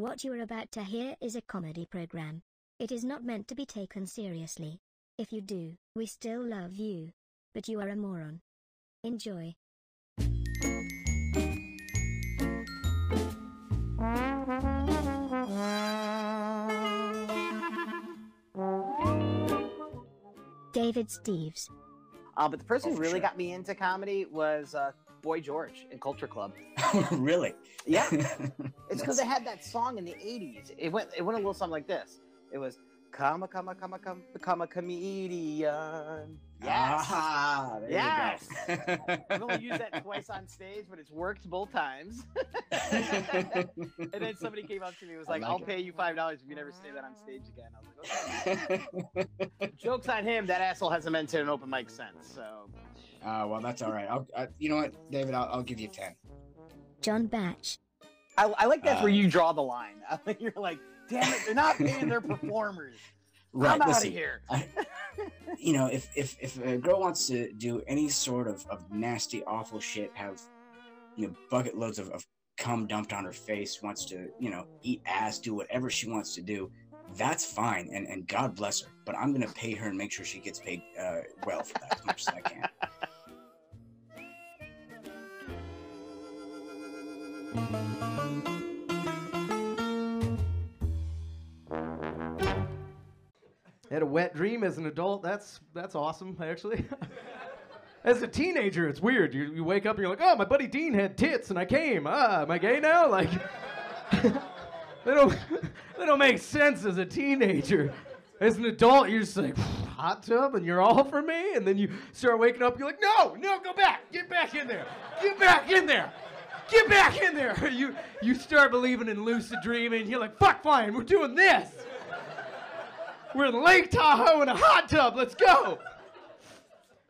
What you are about to hear is a comedy program. It is not meant to be taken seriously. If you do, we still love you. But you are a moron. Enjoy. David Steves. Uh, but the person Oh, who really sure. got me into comedy was uh, Boy George in Culture Club. really? Yeah. It's because they had that song in the '80s. It went it went a little something like this. It was "Come a come a come a come become a comedian." Yes. Ah, there Yes. I've only used that twice on stage, but it's worked both times. and then somebody came up to me and was like, like "I'll it. pay you five dollars if you never say that on stage again." I was like, "Okay." Jokes on him. That asshole hasn't been to an open mic since. So Uh, well, that's all right. I'll, I, you know what, David? I'll, I'll give you ten. John Batch. I, I like that's where Uh, you draw the line. You're like, "Damn it, they're not paying their performers." I'm out of here. I, you know, if, if if a girl wants to do any sort of, of nasty, awful shit, have you know bucket loads of, of cum dumped on her face, wants to you know eat ass, do whatever she wants to do, that's fine, and and God bless her. But I'm gonna pay her and make sure she gets paid uh, well for that as much as I can. had a wet dream as an adult. That's that's awesome, actually. as a teenager, it's weird. You, you wake up and you're like, oh, my buddy Dean had tits and I came. Ah, am I gay now? Like, they don't they don't make sense as a teenager. As an adult, you're just like hot tub and you're all for me, and then you start waking up. You're like, no, no, go back, get back in there, get back in there. Get back in there! You you start believing in lucid dreaming. You're like, fuck, fine, we're doing this. We're in Lake Tahoe in a hot tub. Let's go.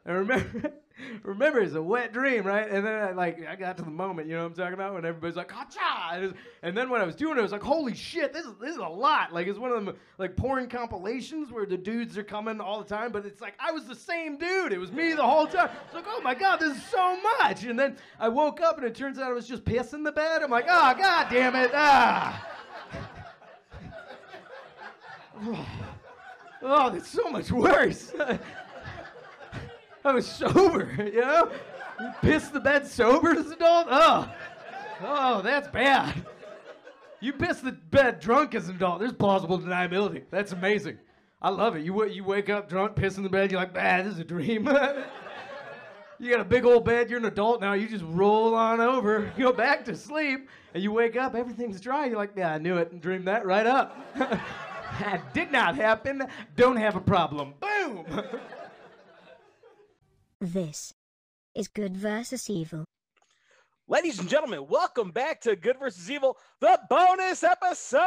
And remember, remember, it's a wet dream, right? And then I, like I got to the moment, you know what I'm talking about, when everybody's like, "Hacha!" And, it's- and then when I was doing it, I was like, "Holy shit, this is this is a lot!" Like it's one of them like porn compilations where the dudes are coming all the time, but it's like I was the same dude. It was me the whole time. It's like, oh my god, this is so much. And then I woke up and it turns out I was just piss in the bed. I'm like, oh god damn it, ah. Oh, that's so much worse. I was sober, you know? Piss the bed sober as an adult? Oh, oh, that's bad. You piss the bed drunk as an adult. There's plausible deniability. That's amazing. I love it. You, you wake up drunk, piss in the bed, you're like, ah, this is a dream. you got a big old bed, you're an adult now, you just roll on over, go back to sleep, and you wake up, everything's dry. You're like, yeah, I knew it, and dreamed that right up. that did not happen. Don't have a problem. Boom! This is Good versus Evil. Ladies and gentlemen, welcome back to Good versus Evil, the bonus episode.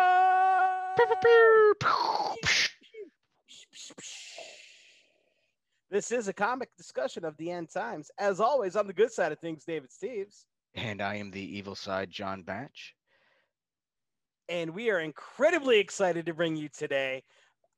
This is a comic discussion of the end times. As always, on the good side of things, David Steves. And I am the evil side, John Batch. And we are incredibly excited to bring you today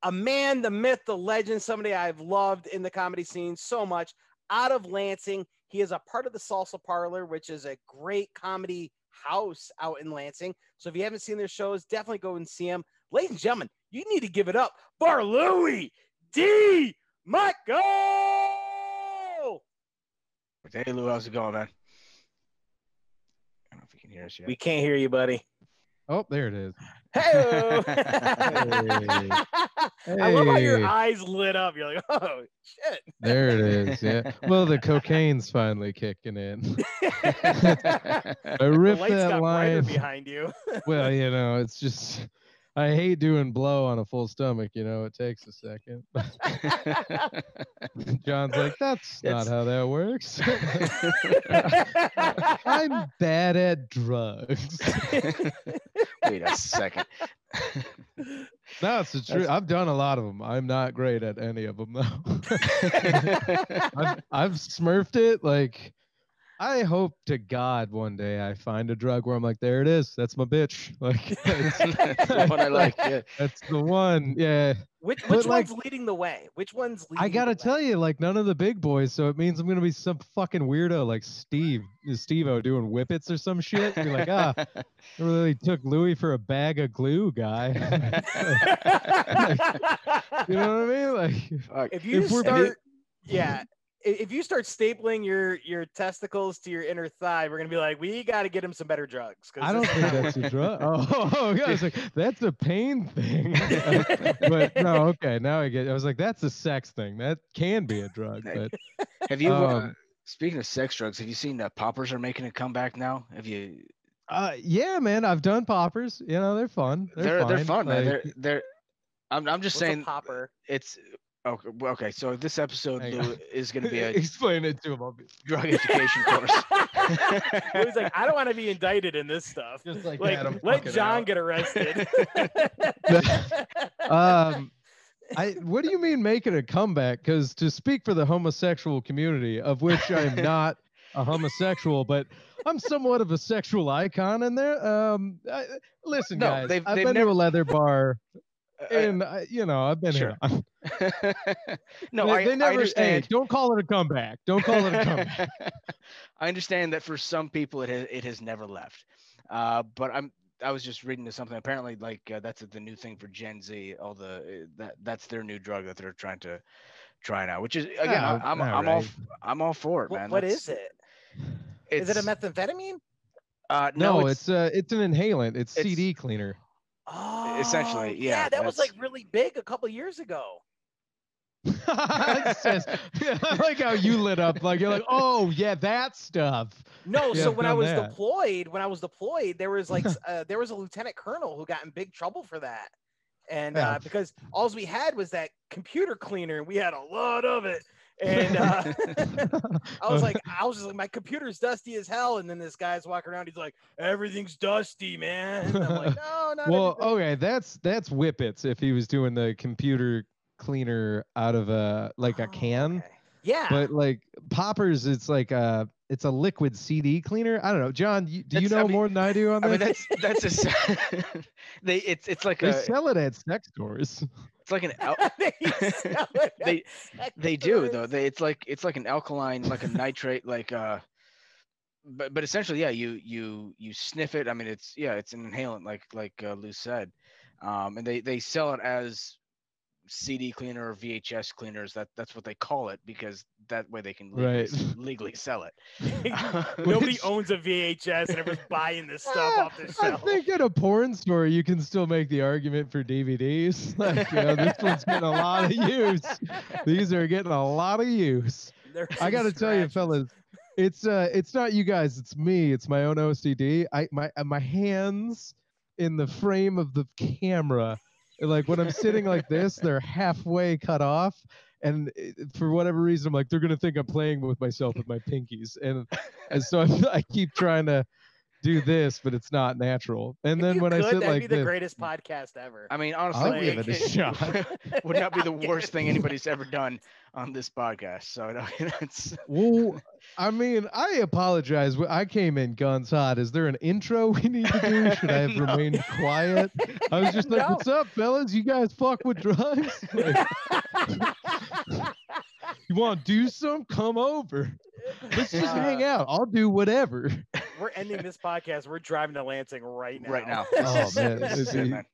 a man, the myth, the legend, somebody I've loved in the comedy scene so much. Out of Lansing, he is a part of the Salsa Parlor, which is a great comedy house out in Lansing. So if you haven't seen their shows, definitely go and see them. Ladies and gentlemen, you need to give it up for Louis D. Michael. Hey, Lou, how's it going, man? I don't know if you can hear us yet. We can't hear you, buddy. Oh, there it is. Hey. I love how your eyes lit up. You're like, oh shit. There it is. Yeah. Well, the cocaine's finally kicking in. I The ripped that line. behind you. Well, you know, it's just I hate doing blow on a full stomach. You know, it takes a second. John's like, that's not It's- how that works. I'm bad at drugs. Wait a second. No, it's the truth. I've done a lot of them. I'm not great at any of them though. I've, I've smurfed it like I hope to God one day I find a drug where I'm like, there it is. That's my bitch. Like, that's, the one I like. Yeah. that's the one. Yeah. Which But, which like- one's leading the way? Which one's leading? I gotta the tell way? you, like none of the big boys, so it means I'm gonna be some fucking weirdo like Steve, Steve O doing whippets or some shit. Be like, ah, I really took Louis for a bag of glue, guy. you know what I mean? Like, if you If we're start, yeah, i- if you start stapling your your testicles to your inner thigh, we're gonna be like, we got to get him some better drugs. 'cause I don't think that's a drug. Oh, oh, yeah, I was like, that's a pain thing. but no, okay, now I get. I was like, that's a sex thing. That can be a drug, but Have you? uh, Um, speaking of sex drugs, have you seen that poppers are making a comeback now? Have you? uh, yeah, man, I've done poppers. You know, they're fun. They're They're they're, fine. fun, man. They're they're. I'm I'm just What's a saying popper. it's. Okay, well, okay, so this episode Lou, is going to be a Explain it to him. I'll be drug education course. He's like, I don't want to be indicted in this stuff. just like, Like, Adam let John out. get arrested. um I what do you mean making a comeback? Because to speak for the homosexual community, of which I'm not a homosexual, but I'm somewhat of a sexual icon in there. Um, I, listen, No, guys, they've- I've they've been never- to a leather bar, and I, you know I've been Sure. here. no, they, I, they I never. hey, understand. don't call it a comeback. Don't call it a comeback. I understand that for some people it has, it has never left. Uh, but I'm I was just reading to something. Apparently, like uh, that's the new thing for Gen Z. All the uh, that that's their new drug that they're trying to try now. Which is again, Oh, I, I'm I'm all alright. f- I'm all for it, man. what That's- is it? Is it a methamphetamine? Uh, No, no, it's, uh, it's an inhalant. It's, it's- CD cleaner. Oh, Essentially, yeah, Yeah, that was like really big a couple years ago. It I like how you lit up. Like you're like, oh yeah, that stuff. No, Yeah, so when I was that. deployed, when I was deployed, there was like uh, there was a lieutenant colonel who got in big trouble for that, and Yeah. uh, because all we had was that computer cleaner, and we had a lot of it, and uh, I was like, I was just like, my computer's dusty as hell, and then this guy's walking around, he's like, everything's dusty, man. And I'm like, no, not well, everything." okay, that's that's whippets if he was doing the computer cleaner out of a like a Oh, can. okay. Yeah, But like poppers, it's like a it's a liquid CD cleaner. I don't know, John. You, do you That's- I know mean- more than I do on I this? mean that's that's a s- they it's it's like they a sell it at sex stores. it's like an al- They sell it at they do though they it's like it's like an alkaline like a nitrate like uh but but essentially yeah you you you sniff it i mean it's yeah it's an inhalant like like uh, lou said um and they they sell it as cd cleaner or vhs cleaners that that's what they call it because that way they can legally, Right. s- legally sell it Nobody Which- owns a VHS and everyone's buying this stuff Ah, off the shelf. I think in a porn store you can still make the argument for DVDs. Like, you know, this one's getting a lot of use. These are getting a lot of use. I got to tell you, fellas, it's uh, it's not you guys, it's me. It's my own OCD. I my uh, my hands in the frame of the camera, like when I'm sitting like this, they're halfway cut off. And uh, for whatever reason, I'm like, they're gonna think I'm playing with myself with my pinkies, and and so I, I keep trying to do this, but it's not natural. And If then you when I could, sit that'd like be the this, greatest podcast ever. i mean honestly I'll give it a shot. would not be the worst thing anybody's ever done on this podcast so no, that's Well, I mean, I apologize. I came in guns hot. Is there an intro we need to do? Should I have No. remained quiet? I was just like, No. "What's up, fellas? You guys fuck with drugs? Like, you want to do some? Come over. Let's just hang Uh, out. I'll do whatever." We're ending this podcast. We're driving to Lansing right now. right now Oh, man, this is this it, is- man.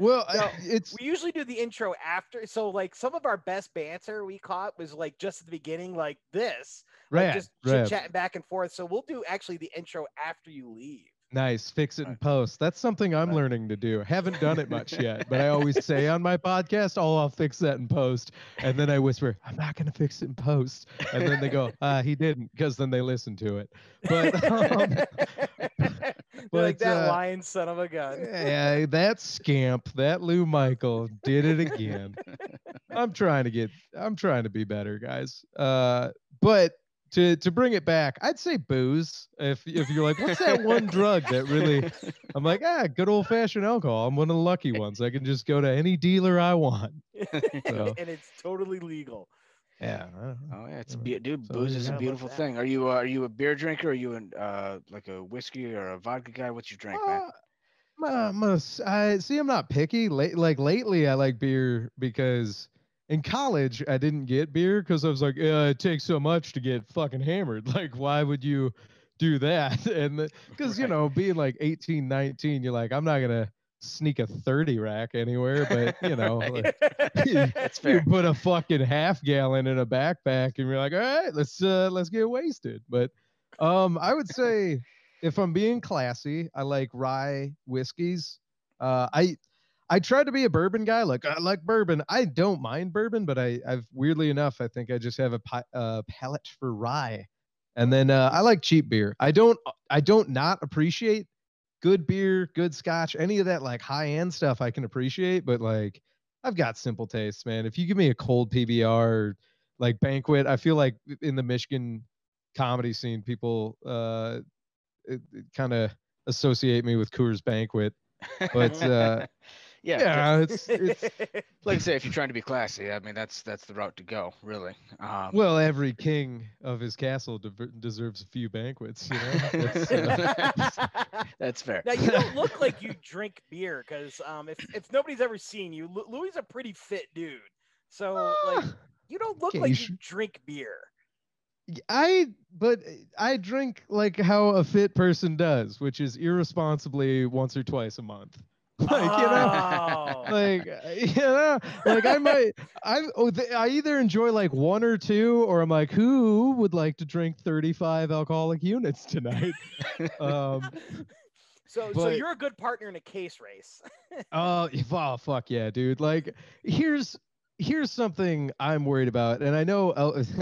Well, I- No, it's We usually do the intro after. So, like, some of our best banter we caught was like just at the beginning, like this, like just rad. chatting back and forth. So, we'll do actually the intro after you leave. Nice. Fix it in post. That's something I'm learning to do. Haven't done it much yet, but I always say on my podcast, "Oh, I'll fix that in post," and then I whisper, "I'm not gonna fix it in post," and then they go, "Ah, he didn't," because then they listen to it. But um, They're like but, that uh, lying son of a gun. yeah, that scamp, that Lou Michael, did it again. I'm trying to get, I'm trying to be better, guys. Uh, but to to bring it back, I'd say booze. If if you're like, what's that one drug that really? I'm like, ah, good old fashioned alcohol. I'm one of the lucky ones. I can just go to any dealer I want. So- and it's totally legal. Yeah. I don't know. Oh yeah, it's a be- dude. so Booze there is you a beautiful thing. Are you uh, are you a beer drinker? Are you an uh like a whiskey or a vodka guy? What's your drink, man? Uh, I'm a s- I see. I'm not picky. Late, like lately, I like beer because in college I didn't get beer because I was like, yeah, it takes so much to get fucking hammered. Like, why would you do that? And because you know, being like 18, 19, you're like, I'm not gonna sneak a 30 rack anywhere. But you know, like, you, you put a fucking half gallon in a backpack and you're like, all right, let's uh let's get wasted. But um I would say if I'm being classy, I like rye whiskeys. Uh I I try to be a bourbon guy. Like I like bourbon. I don't mind bourbon, but I I've weirdly enough, I think I just have a uh, palate for rye. And then uh, I like cheap beer. I don't I don't not appreciate good beer, good scotch, any of that like high end stuff I can appreciate, but like I've got simple tastes, man. If you give me a cold PBR or like banquet, I feel like in the Michigan comedy scene, people uh kind of associate me with Coors Banquet. But uh yeah, yeah, it's it's like I say, if you're trying to be classy, I mean that's that's the route to go, really. Um, well, every king of his castle de- deserves a few banquets, you know. That's, uh, that's fair. now you don't look like you drink beer because um, if if nobody's ever seen you, Lu- Louis is a pretty fit dude. So like you don't look Okay, like you you drink beer. I but I drink like how a fit person does, which is irresponsibly once or twice a month. Like you know, Oh. like uh, you know, like I might I oh I either enjoy like one or two, or I'm like, who would like to drink 35 alcoholic units tonight? um, so so you're a good partner in a case race. Oh, oh, fuck yeah, dude. Like, here's here's something I'm worried about, and I know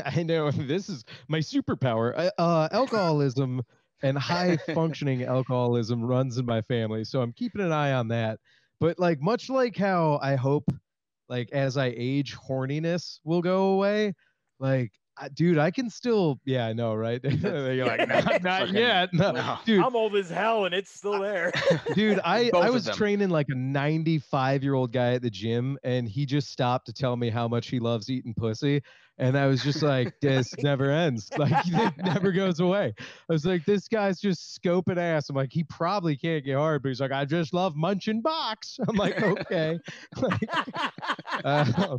I know this is my superpower. Uh, alcoholism and high functioning alcoholism runs in my family, so I'm keeping an eye on that. But like, much like how I hope, like as I age, horniness will go away. Like, dude, I can still, yeah, I know, right? You're like, no, not, not fucking- yet, no. no. dude. I'm old as hell and it's still there. Dude, I, Both I was training like a 95 year old guy at the gym, and he just stopped to tell me how much he loves eating pussy. And I was just like, this never ends. Like, it never goes away. I was like, this guy's just scoping ass. I'm like, he probably can't get hard, but he's like, I just love munching box. I'm like, okay. Like, um,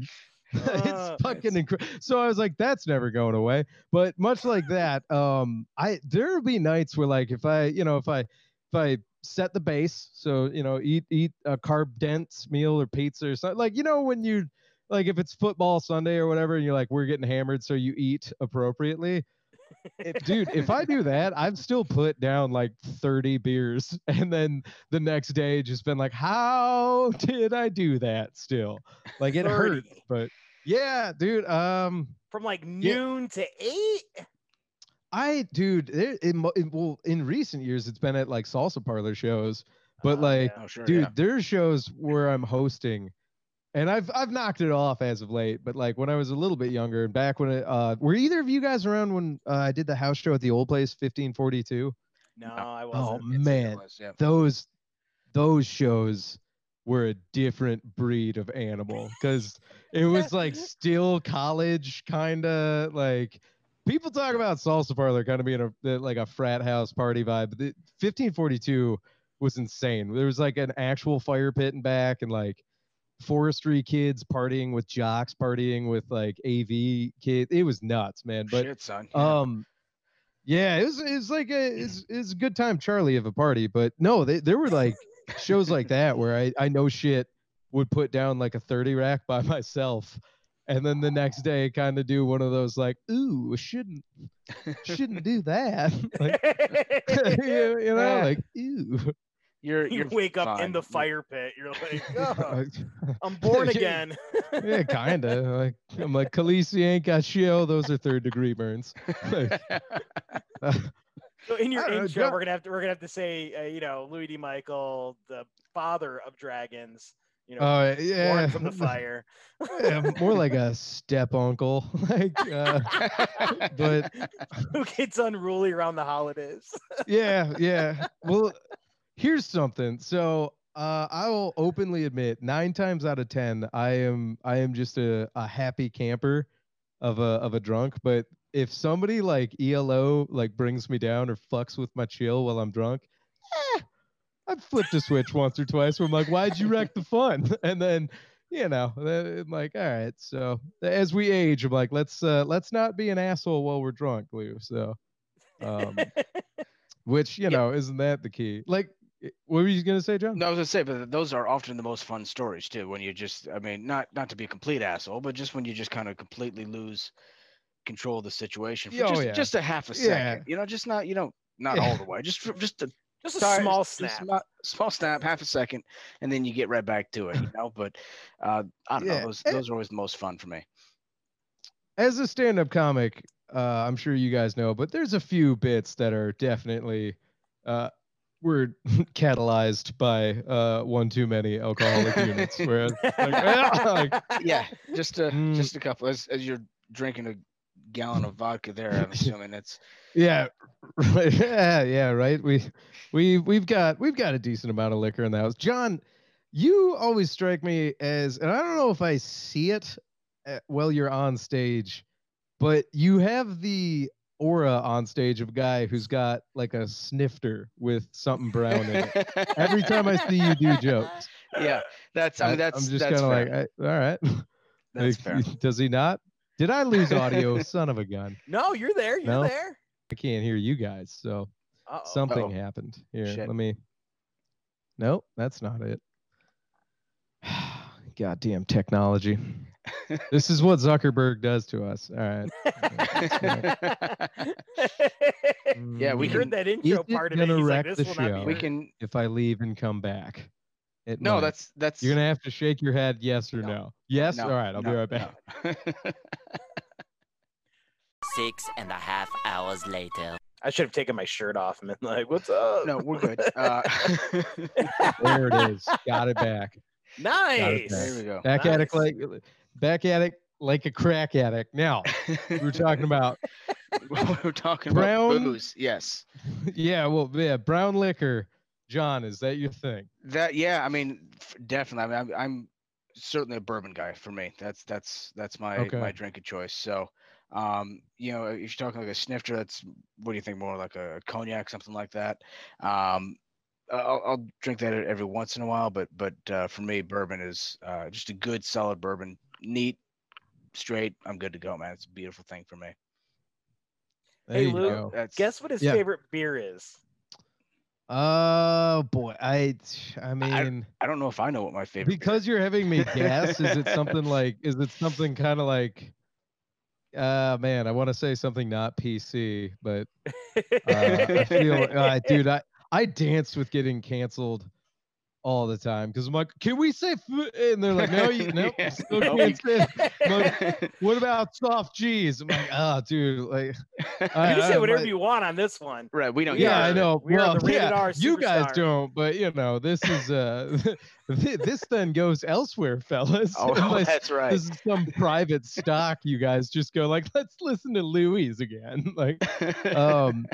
Uh, it's fucking incredible. So I was like, that's never going away. But much like that, um, I there'll be nights where like if I, you know, if I if I set the base, so you know, eat eat a carb dense meal or pizza or something, like you know, when you like if it's football Sunday or whatever, and you're like, we're getting hammered, so you eat appropriately. It- dude, if I do that, I've still put down like 30 beers and then the next day just been like, how did I do that still? Like it hurt, but yeah, dude. Um, From like noon to eight. I, dude, it, it, it, well, in recent years, it's been at like salsa parlor shows, but Oh, like, yeah. Oh sure, dude, yeah. there's shows where I'm hosting, and I've I've knocked it off as of late. But like when I was a little bit younger, and back when it, uh, were either of you guys around when uh, I did the house show at the old place, 1542? No, No. I Oh wasn't. It's- man, was, yeah. those those shows were a different breed of animal because it was like still college kind of like people talk about salsa parlor kind of being a like a frat house party vibe but the 1542 was insane there was like an actual fire pit in back and like forestry kids partying with jocks partying with like av kids it was nuts man but Shit, son. yeah. um, yeah, it was it was like a it's it's a good time Charlie of a party, but no, they there were like shows like that where I I know shit would put down like a 30 rack by myself and then the next day kind of do one of those like ooh shouldn't shouldn't do that like you, you know like ooh you're you you're wake up in the fire pit. You're like, oh, I'm born again. yeah kind of like I'm like Khaleesi ain't got shit those are third degree burns Like, So in your I don't know, intro, we're gonna have to we're gonna have to say, uh, you know, Louis D. Michael, the father of dragons. You know, born yeah from the fire. Yeah, more like a step uncle like uh, but Who gets unruly around the holidays? yeah, yeah. Well, here's something. So uh, I will openly admit, nine times out of ten, I am I am just a, a happy camper. of a of a drunk, but if somebody like ELO like brings me down or fucks with my chill while I'm drunk, eh, I've flipped a switch once or twice where I'm like, why'd you wreck the fun? And then you know, then I'm like, all right. So as we age, I'm like, let's uh let's not be an asshole while we're drunk, Lou. So um which, you Yeah. know, isn't that the key? Like what were you gonna say, John? No, I was gonna say, but those are often the most fun stories too. When you just, I mean, not not to be a complete asshole, but just when you just kind of completely lose control of the situation for oh, just, yeah. just a half a Yeah. second. You know, just not, you know, not all the way, just for, just a Just a Sorry, small snap. sma- small snap, half a second, and then you get right back to it. You know, but uh, I don't Yeah, know. Those eh. those are always the most fun for me. as a stand-up comic, uh, I'm sure you guys know, but there's a few bits that are definitely uh, were catalyzed by uh, one too many alcoholic units. Where it's like, like, Yeah, just a Mm. just a couple. As as you're drinking a gallon of vodka, there, I'm assuming it's yeah, right, yeah, yeah, right. We we we've got we've got a decent amount of liquor in the house. John, you always strike me as, and I don't know if I see it uh, while you're on stage, but you have the aura on stage of a guy who's got like a snifter with something brown in it. Every time I see you do jokes, yeah, that's. I mean, that's. I'm just kind of like, I, all right. That's Like, fair. Does he not? Did I lose audio? Son of a gun! no, you're there. You're No? there. I can't hear you guys. So Uh-oh. something Uh-oh. happened here. Shit. Let me. Nope, that's not it. Goddamn technology. This is what Zuckerberg does to us. All right. Yeah, we we Mm, heard that intro part of it. gonna He's like, this the will not show? be we can. If I leave and come back, it No, might. that's that's. You're gonna have to shake your head, yes or no. No. Yes. no, All right, I'll be right back. no. Six and a half hours later. I should have taken my shirt off and been like, "What's up?" no, we're good. Uh, There it is. Got it back. Nice. there we go. Back at it Nice. like back attic like a crack addict. Now we were talking about we're talking Brown- about booze. Yes. yeah, well, yeah, brown liquor. John, is that your thing? That yeah, I mean, definitely. I mean, I'm, I'm certainly a bourbon guy for me. That's that's that's my Okay. my drink of choice. So, um, you know, if you're talking like a snifter, that's what do you think more like a cognac, something like that. Um, I'll, I'll drink that every once in a while, but but uh, for me, bourbon is uh, just a good solid bourbon, neat, straight. I'm good to go, man. It's a beautiful thing for me. There Hey, you Lou. That's Guess what his Yeah. favorite beer is? Oh boy, I I mean I don't know if I know what my favorite. beer because you're having me guess, is it something like is it something kind of like uh man, I want to say something not PC, but uh, I feel uh, dude, I I dance with getting canceled all the time because I'm like, can we say f-? and they're like, no, you no, Yeah, still can't say. it." What about soft G's? I'm like, oh, dude, like, I, you can say whatever my- you want on this one. right, we don't. yeah, I know. we are the rated yeah, R you guys don't, but you know, this is uh, this then goes elsewhere, fellas. Oh, Unless that's right. this is some private stock. You guys just go like, let's listen to Louis again. Like, um,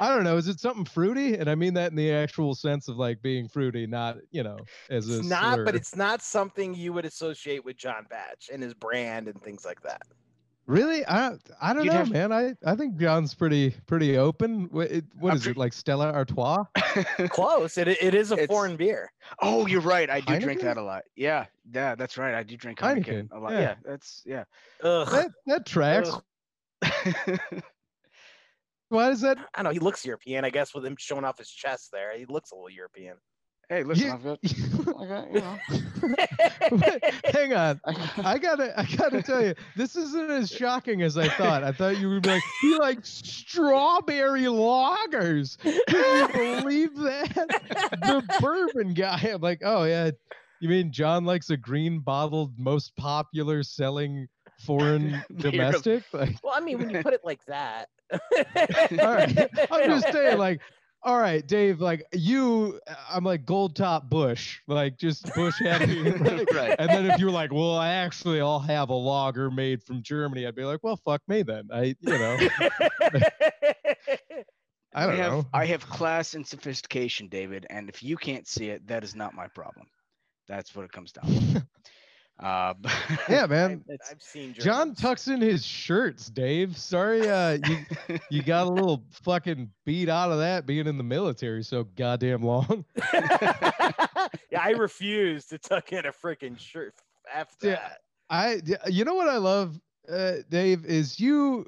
I don't know. Is it something fruity? And I mean that in the actual sense of like being fruity, not you know as a It's not, but it's not something you would associate with John Batch and his brand and things like that. really. I I don't You'd know, have- man. I I think John's pretty pretty open. What, it, what I'm pre- it like Stella Artois? Close. It, it is a It's- foreign beer. oh, you're right. I do drink that a lot. Yeah, yeah, that's right. I do drink Heineken, Heineken a lot. yeah. Yeah, that's yeah. Ugh. That that tracks. Ugh. Why is that? I don't know. He looks European, I guess, with him showing off his chest there. He looks a little European. hey, listen, You- I've got, I got, you know, Wait, Hang on. I got- I gotta, I gotta tell you, this isn't as shocking as I thought. I thought you would be like, he likes strawberry lagers. Can you believe that? The bourbon guy. I'm like, oh yeah. You mean John likes a green bottled, most popular selling foreign domestic? Like, well, I mean, when you put it like that. all right. I'm just saying, like, all right, Dave, like you, I'm like gold top Busch, like just Busch heavy. like, Right. And then if you're like, well, I actually, I'll have a lager made from Germany, I'd be like, well, fuck me then. I, you know, I don't have, know. I have class and sophistication, David, and if you can't see it, that is not my problem. That's what it comes down to. Uh, Yeah, man. it's- I've seen John tucks in his shirts, Dave. Sorry, uh, you you got a little fucking beat out of that being in the military so goddamn long. yeah, I refuse to tuck in a freaking shirt. After Yeah. that. I you know what I love, uh, Dave, is you.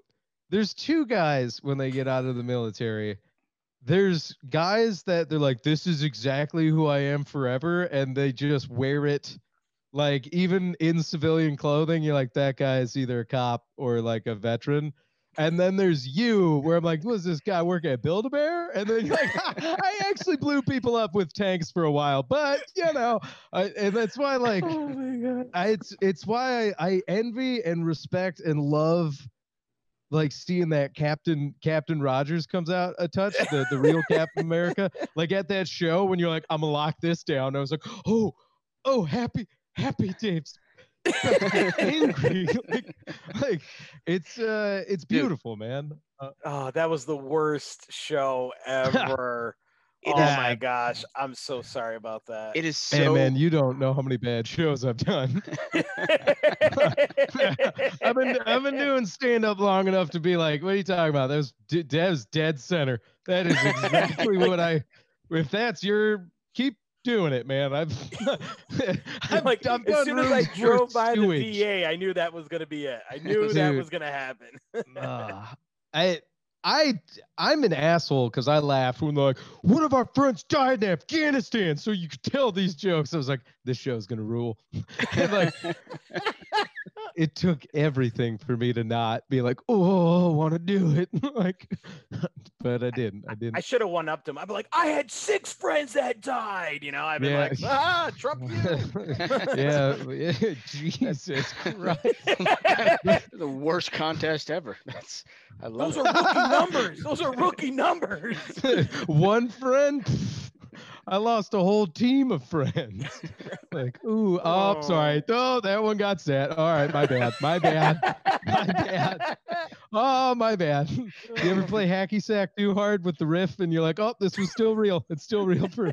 There's two guys when they get out of the military. There's guys that they're like, this is exactly who I am forever, and they just wear it, like even in civilian clothing. You're like, that guy is either a cop or like a veteran. And then there's you, where I'm like, was this guy working at Build a Bear? And then you're like, I actually blew people up with tanks for a while, but you know, I, and that's why like oh I, it's it's why I, I envy and respect and love like seeing that Captain Captain Rogers comes out a touch, the, the real Captain America. Like at that show when you're like, I'm gonna lock this down. I was like, oh, oh, happy, happy Dave's angry. like, like it's uh it's beautiful, man. Uh, Oh, that was the worst show ever. Oh is- my gosh, I'm so sorry about that. it is so. hey man, you don't know how many bad shows I've done. I've been I've been doing stand up long enough to be like, what are you talking about? That was d- that was dead center. That is exactly what I. If that's your, keep doing it, man. I've, I'm like, I've as done soon as I drove worth by the sewage. VA, I knew that was gonna be it. I knew that was gonna happen. Ah, I I I'm an asshole because I laughed when they're like, one of our friends died in Afghanistan, so you could tell these jokes. I was like, this show's gonna rule. like, it took everything for me to not be like, oh, I want to do it. like, but I didn't. I didn't. I should have one upped him. I'd be like, I had six friends that died. You know, I'd be Yeah. like, ah, Trump you. yeah, yeah, Jesus Christ. the worst contest ever. That's I love Those it. are rookie numbers. Those are rookie numbers. One friend, pff, I lost a whole team of friends. like, ooh, oh, I'm sorry. Oh, that one got set. All right, my bad. My bad. My bad. Oh, my bad. You ever play hacky sack too hard with the riff and you're like, oh, this was still real. It's still real for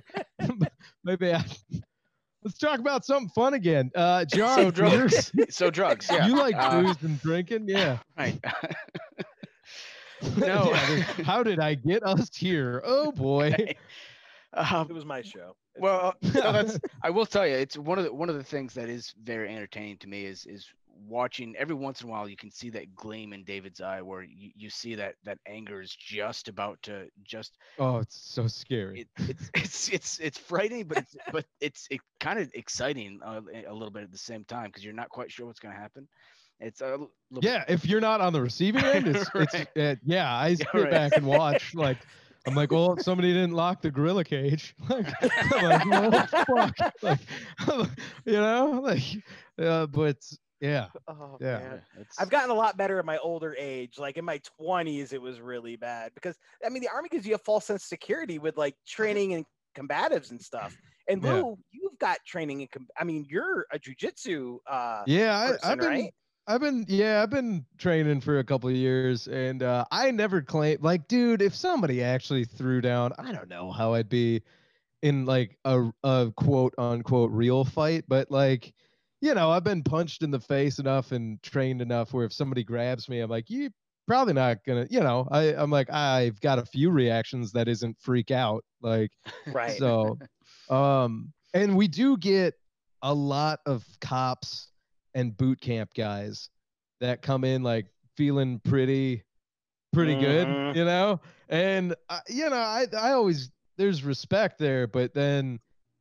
my bad. Let's talk about something fun again. Uh, John, so drugs. so drugs. Yeah. you like Uh, booze and drinking? Yeah. right. No. How did I get us here? Oh boy. Um, It was my show. It's well, no, that's I will tell you, it's one of the one of the things that is very entertaining to me is is watching every once in a while you can see that gleam in David's eye where you, you see that that anger is just about to just Oh, it's so scary. it, it's it's it's it's frightening but it's but it's it kind of exciting uh, a little bit at the same time because you're not quite sure what's going to happen. It's a little bit- yeah, if you're not on the receiving end, it's, it's Right. uh, yeah. I sit right. back and watch. Like, I'm like, well, somebody didn't lock the gorilla cage. Like, I'm like, well, fuck. Like, you know, like, uh, but yeah, Oh, Yeah. man. I've gotten a lot better at my older age. Like in my 20s, it was really bad because I mean, the army gives you a false sense of security with like training and combatives and stuff. And Yeah. Lou, you've got training and com- I mean, you're a jujitsu uh, yeah. person, I, I've been, right? I've been, yeah, I've been training for a couple of years, and uh, I never claim like, dude, if somebody actually threw down, I don't know how I'd be in like a a quote unquote real fight, but like, you know, I've been punched in the face enough and trained enough where if somebody grabs me, I'm like, you probably not gonna, you know, I I'm like, I've got a few reactions that isn't freak out, like, Right. so, um, and we do get a lot of cops and boot camp guys that come in like feeling pretty, pretty Mhm. good, you know. And uh, you know, I I always there's respect there, but then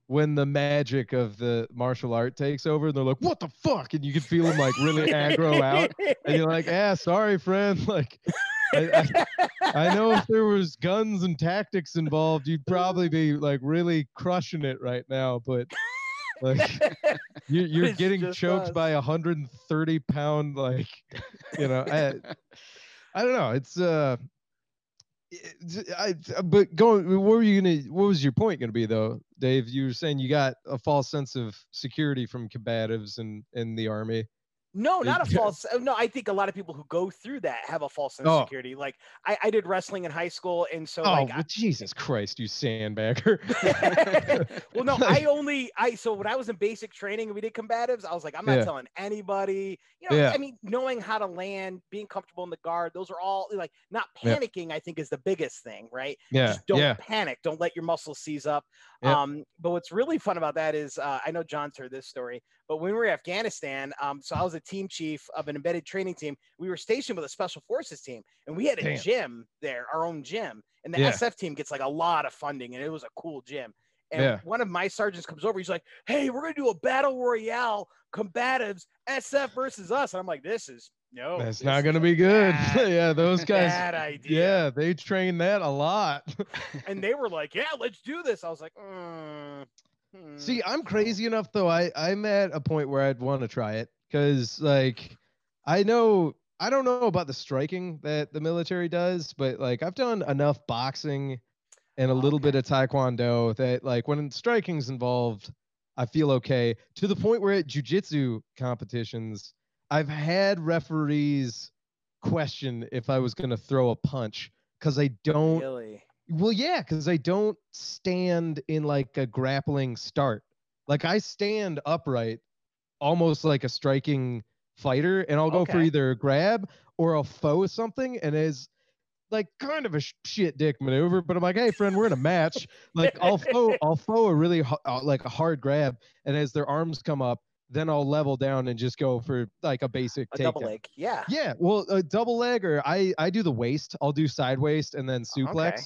when the magic of the martial art takes over, they're like, "What the fuck?" and you can feel them like really aggro out, and you're like, "Ah, sorry, friend." Like, I, I, I know if there was guns and tactics involved, you'd probably be like really crushing it right now. But like you, you're getting choked us. by a 130 pound like you know I, I don't know it's uh I, but going what were you gonna what was your point gonna be though dave you were saying you got a false sense of security from combatives and in the army No, not a false. uh, No, I think a lot of people who go through that have a false sense Oh. security. Like I, I did wrestling in high school, and so oh, like, well, Jesus Christ, you sandbagger. Well, no, I only I. So when I was in basic training and we did combatives, I was like, I'm not Yeah. telling anybody. You know, Yeah. I mean, knowing how to land, being comfortable in the guard, those are all like not Yeah. panicking. I think is the biggest thing, right? yeah, Just don't yeah, panic. Don't let your muscles seize up. Um, but what's really fun about that is uh, I know John's heard this story, but when we were in Afghanistan, um, so I was a team chief of an embedded training team. We were stationed with a special forces team, and we had a Damn. gym there, our own gym. And the Yeah. SF team gets like a lot of funding, and it was a cool gym. And Yeah. one of my sergeants comes over. He's like, "Hey, we're gonna do a battle royale, combatives, SF versus us." And I'm like, "This is no, that's not gonna be good. bad, yeah, those guys. bad idea." Yeah, they train that a lot. and they were like, "Yeah, let's do this." I was like, mm, hmm, See, I'm crazy enough though. I I'm at a point where I'd want to try it because like I know I don't know about the striking that the military does, but like I've done enough boxing and a little bit of taekwondo that like when striking's involved, I feel okay to the point where at jujitsu competitions, I've had referees question if I was gonna throw a punch because I don't really. Well, yeah, because I don't stand in like a grappling start. Like I stand upright, almost like a striking fighter, and I'll go for either a grab or a foe something, and is like kind of a shit dick maneuver. But I'm like, hey, friend, we're in a match. Like I'll foe, I'll foe a really uh, like a hard grab, and as their arms come up, then I'll level down and just go for like a basic A double leg, yeah. Yeah, well, a double leg or I I do the waist. I'll do side waist and then suplex, Okay.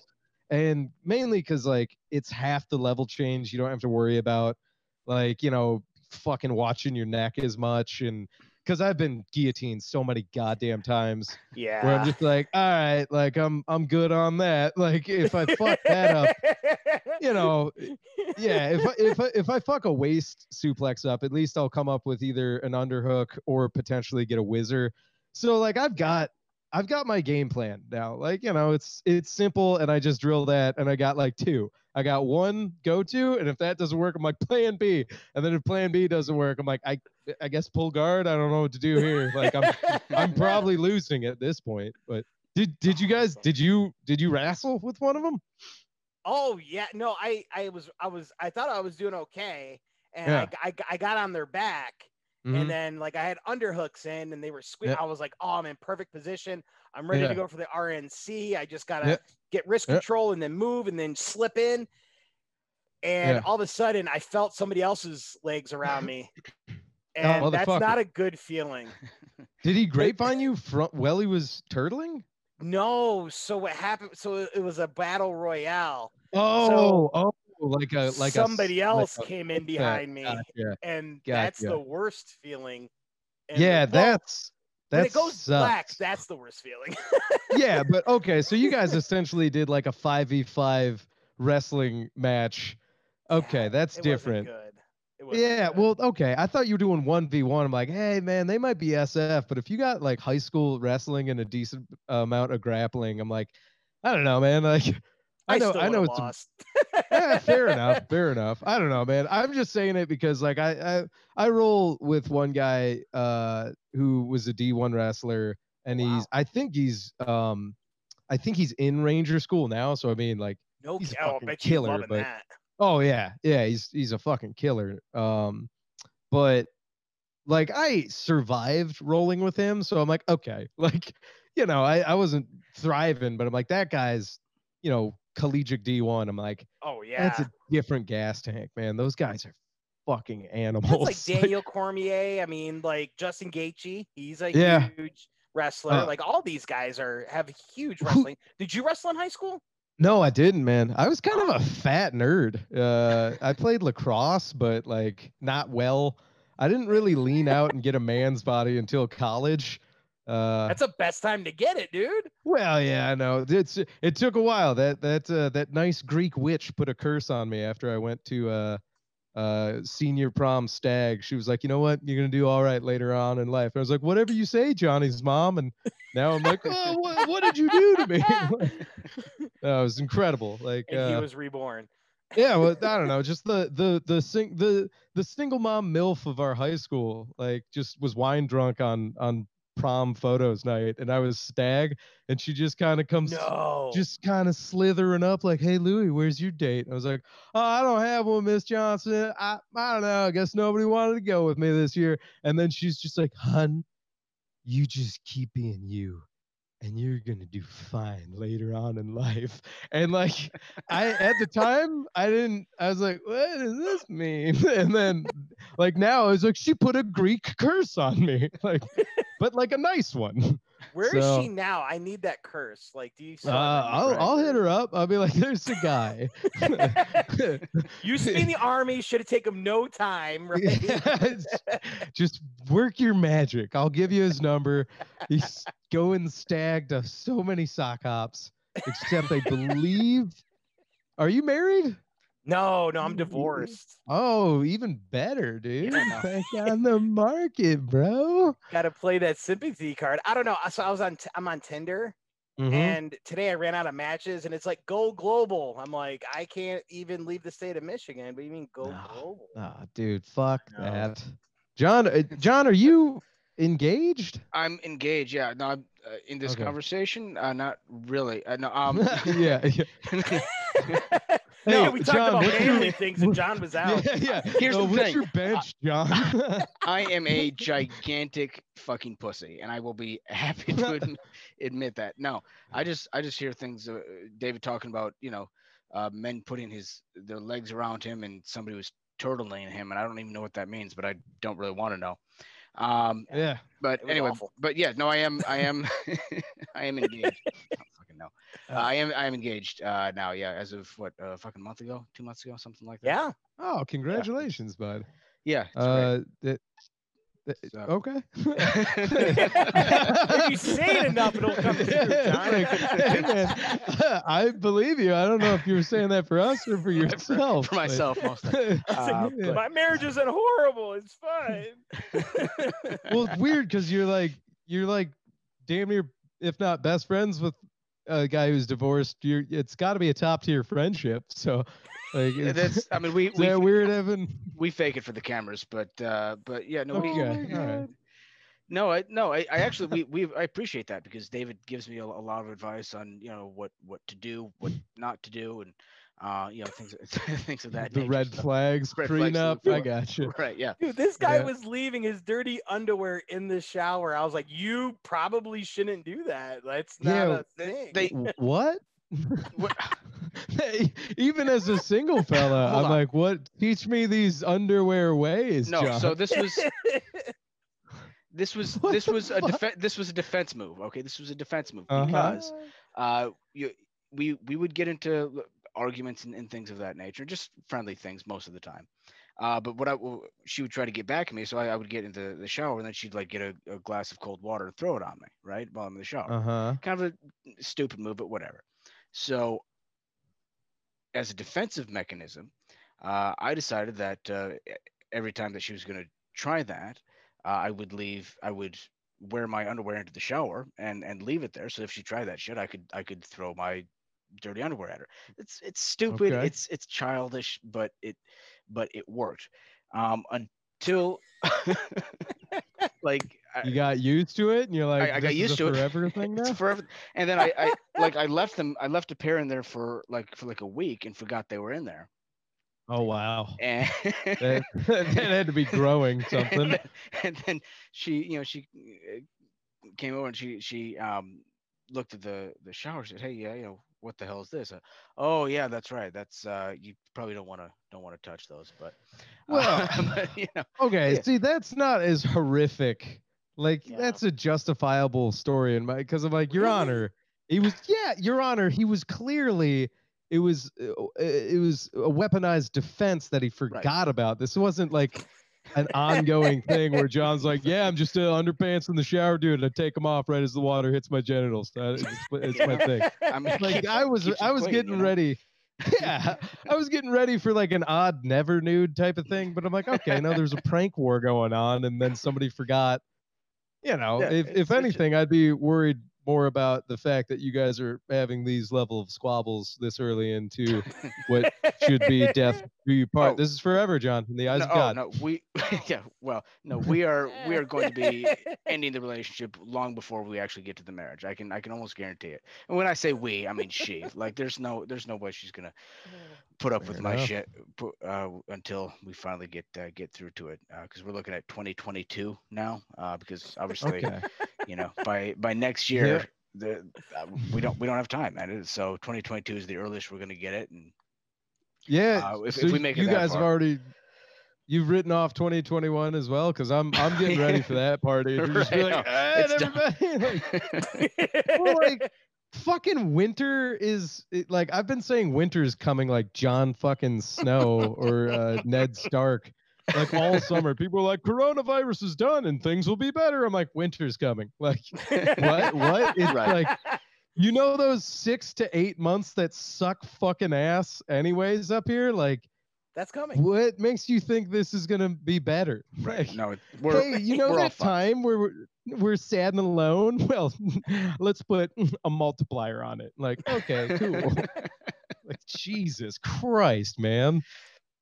And mainly because like it's half the level change. You don't have to worry about like you know fucking watching your neck as much, and because I've been guillotined so many goddamn times Yeah. where I'm just like, all right, like I'm I'm good on that. Like if I fuck that up, you know, yeah, if I, if I, if I fuck a waist suplex up, at least I'll come up with either an underhook or potentially get a whizzer. So like I've got I've got my game plan now. Like you know, it's it's simple, and I just drill that, and I got like two. I got one go to, and if that doesn't work, I'm like Plan B, and then if Plan B doesn't work, I'm like I I guess pull guard. I don't know what to do here. Like I'm I'm probably losing at this point. But did did you guys did you did you wrestle with one of them? Oh yeah, no, I I was I was I thought I was doing okay, and Yeah. I, I I got on their back, Mhm. and then like I had underhooks in, and they were sque- Yeah. I was like, oh, I'm in perfect position. I'm ready Yeah. to go for the RNC. I just gotta Yeah. get wrist Yeah. control and then move and then slip in. And Yeah. all of a sudden, I felt somebody else's legs around me, and that's not a good feeling. Did he grapevine you from while he was turtling? No, so what happened? So it- it was a battle royale. Oh, oh, like a like somebody like else a- came in behind me, gotcha. and that's the worst feeling. And Yeah, well, that's when that it goes black. That's the worst feeling. yeah, but okay, so you guys essentially did like a five v five wrestling match. Okay, Yeah, that's different. good. It wasn't Yeah, good. well, okay. I thought you were doing one v one. I'm like, hey man, they might be SF, but if you got like high school wrestling and a decent amount of grappling, I'm like, I don't know, man. Like, I know, still I know it's lost. yeah, fair enough. Fair enough. I don't know, man. I'm just saying it because like I I, I roll with one guy uh who was a D1 wrestler and Wow. he's I think he's um I think he's in Ranger school now. So I mean like No, he's a bet you killer, but- that. oh yeah, yeah, he's he's a fucking killer. Um but like I survived rolling with him, so I'm like, okay, like, you know, I, I wasn't thriving, but I'm like, that guy's, you know, collegiate D1. I'm like, Oh yeah, that's a different gas tank, man. Those guys are fucking That's animals. like Daniel Cormier. I mean, like Justin Gaethje. He's a Yeah. huge wrestler. Uh, like all these guys are have huge Who- wrestling. Did you wrestle in high school? no, I didn't, man. I was kind of a fat nerd. Uh, I played lacrosse, but like not well. I didn't really lean out and get a man's body until college. Uh, That's the best time to get it, dude. well, yeah, I know. It's it took a while. That that uh, that nice Greek witch put a curse on me after I went to uh, uh, senior prom stag. She was like, you know what, you're gonna do all right later on in life. I was like, whatever you say, Johnny's mom. And now I'm like, oh, what, what did you do to me? that was incredible. Like, And he uh, was reborn. yeah, well, I don't know, just the the the sing the the single mom milf of our high school, like just was wine drunk on on prom photos night, and I was stag, and she just kind of comes No. just kind of slithering up like, "Hey Louie, where's your date?" And I was like, "Oh, I don't have one, Miss Johnson. I I don't know. I guess nobody wanted to go with me this year." And then she's just like, "Hun, you just keep being you." And you're gonna do fine later on in life. And like I at the time I didn't I was like, what does this mean? And then like now I was like, she put a Greek curse on me. Like, but like a nice one. Where is so- she now? I need that curse. Like, do you? Uh, still have that I'll. I'll hit her up. I'll be like, "There's a guy." Used to be in the army. Should have taken him no time, right? Yes. Just work your magic. I'll give you his number. He's going stag to so many sock hops, except I believe. Are you married? No, no, I'm divorced. Oh, even better, dude. Yeah. Back on the market, bro. Got to play that sympathy card. I don't know. So I was on. T- I'm on Tinder, Mhm. and today I ran out of matches, and it's like go global. I'm like, I can't even leave the state of Michigan. But you mean go No. global? Ah, dude, fuck No. that. John, uh, John, are you engaged? I'm engaged. Yeah. No, I'm uh, in this Okay. conversation. Uh, not really. Uh, no. Um. yeah, yeah. No, Hey, we talked John, about what's your- manly things, and John was out. Yeah, yeah. Here's Uh, the what's thing. your bench, John? I am a gigantic fucking pussy, and I will be happy to adm- admit that. No, I just I just hear things. Uh, David talking about you know uh, men putting his their legs around him, and somebody was turtling him, and I don't even know what that means, but I don't really want to know. Um, yeah. but anyway, awful. but yeah, no, I am I am I am engaged. I don't fucking know. Uh, Uh. I am I am engaged uh, now. Yeah, as of what a fucking month ago, two months ago, something like that. Yeah. Oh, congratulations, bud. yeah. It's. Uh, that, that- So- okay. If you say it enough, it'll come true, John. hey, man, I believe you. I don't know if you were saying that for us or for yourself. for but- myself mostly. Uh, Yeah. My marriage isn't horrible. It's fine. well, it's weird because you're like you're like damn near, if not best friends with a guy who's divorced. You're it's got to be a top tier friendship. So, like, it's, That's I mean we we weird, Evan? we fake it for the cameras, but uh but yeah, no we Okay, all right. no I no I, I actually we we I appreciate that because David gives me a, a lot of advice on you know what what to do, what not to do, and uh you know things things of that the nature. red flags, Red flags prenup. I got you. Right, yeah. Dude, this guy Yeah. was leaving his dirty underwear in the shower. I was like, you probably shouldn't do that. That's not Yeah, a thing. They What? what, Even as a single fella, Hold I'm on. like, what? Teach me these underwear ways, no, John. so this was this was What this the was a fuck? defense this was a defense move. Okay, this was a defense move Uh-huh. because uh you we we would get into l- arguments and, and things of that nature just friendly things most of the time. Uh but what i she would try to get back at me so i, I would get into the shower and then she'd like get a, a glass of cold water and throw it on me right while i'm in the shower. Uh huh. kind of a stupid move but whatever. So as a defensive mechanism uh i decided that uh, every time that she was going to try that uh, i would leave i would wear my underwear into the shower and and leave it there so if she tried that shit i could i could throw my dirty underwear at her it's it's stupid Okay. it's it's childish but it but it worked um until like I- You got used to it, and you're like, I got used to it. forever thing it's now. forever and then I, I like i left them i left a pair in there for like for like a week and forgot they were in there Oh wow, and that, that had to be growing something. and, then, and then she you know she uh, came over and she she um looked at the the shower she said hey yeah you know what the hell is this uh, oh yeah that's right that's uh you probably don't want to don't want to touch those but Well- but, you know Okay, Yeah. see, that's not as horrific. Like Yeah. that's a justifiable story in my because I'm like, Your Really? Honor, he was yeah, Your Honor, he was clearly it was uh, it was a weaponized defense that he forgot about. This wasn't like an ongoing thing where John's like, yeah, I'm just uh, underpants in the shower, dude. and I take them off right as the water hits my genitals. That- It's, it's my thing. i mean Like keeps- I was I was clean, getting you know? ready. Yeah, I was getting ready for like an odd never nude type of thing, but I'm like, okay, no, there's a prank war going on, and then somebody forgot. You know, Yeah, if if anything, I'd be worried more about the fact that you guys are having these level of squabbles this early into what should be death do you part. Oh. This is forever, John, in the eyes no, of God. oh, no, we yeah, well, no, we are we are going to be ending the relationship long before we actually get to the marriage. I can I can almost guarantee it. And when I say we, I mean she. Like there's no there's no way she's gonna put up with Fair my shit uh, until we finally get uh, get through to it. Because we're looking at 2022 now. Uh, because obviously, Okay. You know, by by next year. The, uh, we don't we don't have time, man. So 2022 is the earliest we're gonna get it, and Yeah. Uh, if- so if we make it you guys have already you've written off 2021 as well, because I'm I'm getting ready for that party. You're just Right, like, no, "Ah, it's everybody," like, well, like fucking winter is it, like I've been saying winter is coming like Jon fucking Snow or uh, Ned Stark. Like all summer, people are like, "Coronavirus is done and things will be better." I'm like, "Winter's coming." Like, what? What? It's Right. like, you know, those six to eight months that suck fucking ass, anyways, up here. Like, That's coming. what makes you think this is gonna be better? right, Like, no, hey, you know that time where we're, we're sad and alone? Well, let's put a multiplier on it. Like, okay, cool. like, Jesus Christ, man.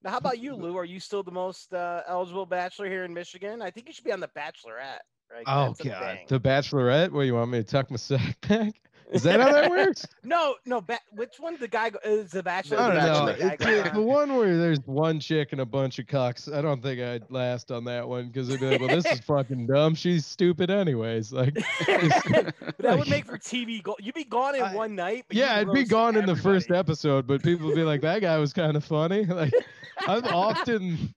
Now, how about you, Lou? Are you still the most uh, eligible bachelor here in Michigan? I think you should be on the Bachelorette. Right? Oh That's God, the Bachelorette. What you want me to tuck my sack back? Is that how that works? No, no. Ba- which one? The guy go- is the Bachelor. I the don't know. The, on? the one where there's one chick and a bunch of cucks. I don't think I'd last on that one because it'd be like, well, this is fucking dumb. She's stupid anyways. Like, that would make for TV. Go- you'd be gone in I- one night. Yeah, I'd be gone in the first episode, but people would be like, that guy was kind of funny. Like, I've often.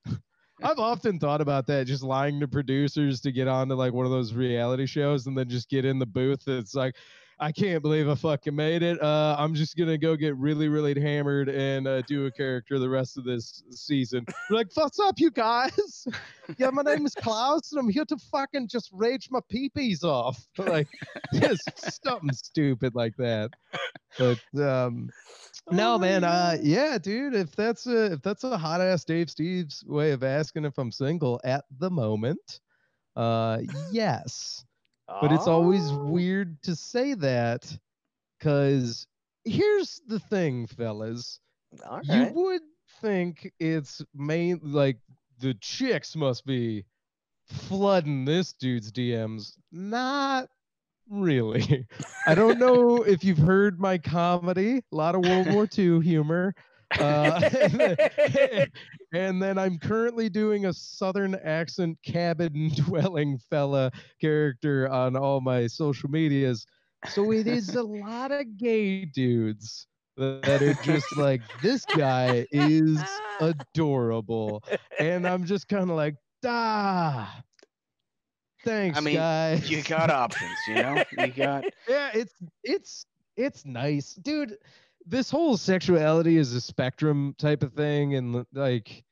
I've often thought about that, just lying to producers to get onto like one of those reality shows and then just get in the booth. It's like, I can't believe I fucking made it. Uh, I'm just gonna go get really, really hammered and uh, do a character the rest of this season. Like, what's up, you guys? yeah, my name is Klaus, and I'm here to fucking just rage my peepees off. Like, just something stupid like that. But um, no, Oh, man. Uh, yeah, dude. If that's a if that's a hot ass Dave Steve's way of asking if I'm single at the moment, uh, yes but it's always Oh. weird to say that because here's the thing fellas. All you would think it's main like the chicks must be flooding this dude's dms not really. I don't know if you've heard my comedy a lot of world war ii humor uh, and then I'm currently doing a southern accent cabin dwelling fella character on all my social medias. So it is a lot of gay dudes that that are just like, this guy is adorable. And I'm just kind of like, ah, thanks, I mean, guys. you got options, you know. You got yeah, it's it's it's nice, dude. This whole sexuality is a spectrum type of thing, and like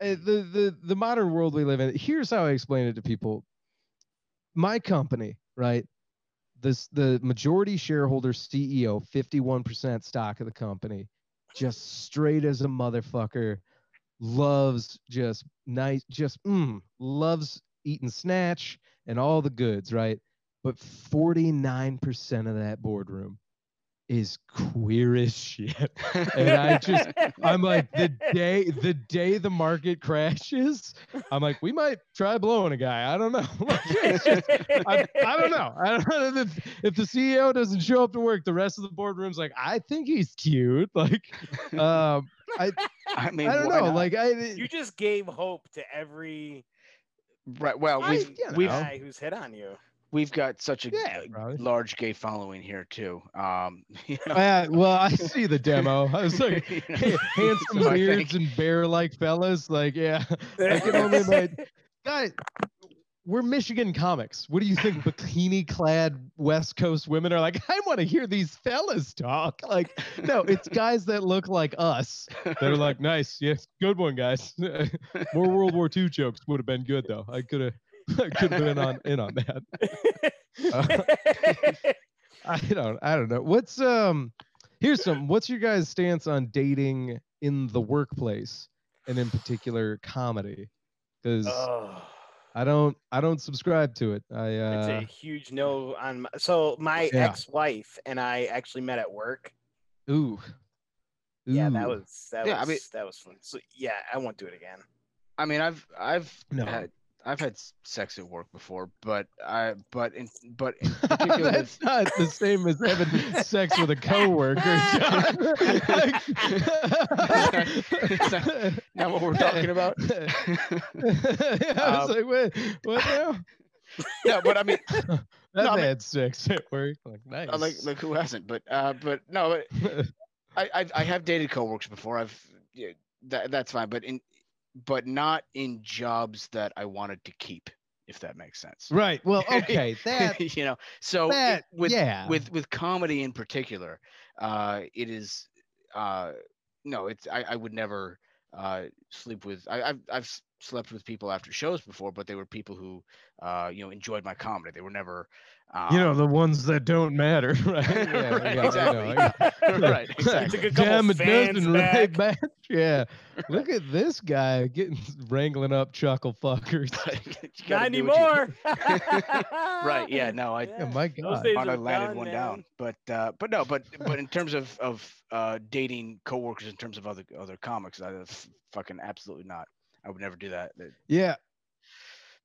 eh, the the the modern world we live in. Here's how I explain it to people. My company, right? This the majority shareholder CEO, 51% stock of the company, just straight as a motherfucker, loves just nice, just mm, loves eating snatch and all the goods, right? but 49% of that boardroom is queer as shit. And I just, I'm like, the day, the day the market crashes, I'm like, we might try blowing a guy. I don't know. Like, just- I, I don't know. I don't know if, if the CEO doesn't show up to work, the rest of the boardroom's like, I think he's cute. Like, um, I mean, I don't know. not? Like, I, You just gave hope to every right. Well, we've you know. we've guy who's hit on you. We've got such a Yeah, large gay following here too. Um, you know, uh, well, I see the demo. I was like, Hey, handsome so beards and bear-like fellas. Like, yeah, I can only imagine. Guys, we're Michigan comics. What do you think? Bikini-clad West Coast women are like. I want to hear these fellas talk. Like, no, it's guys that look like us. They're like, nice, yes, good one, guys. More World War II jokes would have been good though. I could have, could have been on in on that. Uh, I don't I don't know. What's um here's some what's your guys' stance on dating in the workplace and in particular comedy? Because oh. I don't I don't subscribe to it. I uh, It's a huge no on my, so my Yeah. ex-wife and I actually met at work. ooh. Yeah, that was that Yeah, I was mean- that was fun. So yeah, I won't do it again. I mean, I've I've No. had I've had sex at work before, but I but in but in particular That's not the same as having sex with a coworker. John. Is not what we're talking about? yeah, I was Um, like, wait, what now? yeah, but I mean, I've I mean- had sex at work. Like, nice. like like who hasn't? But uh, but no, but I I've, I have dated coworkers before. I've yeah, that that's fine, but in but not in jobs that I wanted to keep, if that makes sense. right. Well, okay. That you know, so it- with yeah. with with comedy in particular, uh, it is uh, no, it's I, I would never uh, sleep with. I, I've I've slept with people after shows before, but they were people who uh, you know enjoyed my comedy. They were never. Um, you know the ones that don't matter, right? Yeah, right, yeah, exactly. know, know. right, exactly. Took a Damn, it doesn't back. right back. Yeah. Look at this guy getting wrangling up chuckle fuckers. You Not gotta do what you- right. Yeah. No. I. Oh my god. days thought I landed done, one man. down, but uh, but no, but but in terms of of uh, dating coworkers, in terms of other other comics, I f- fucking absolutely not. I would never do that. That- Yeah.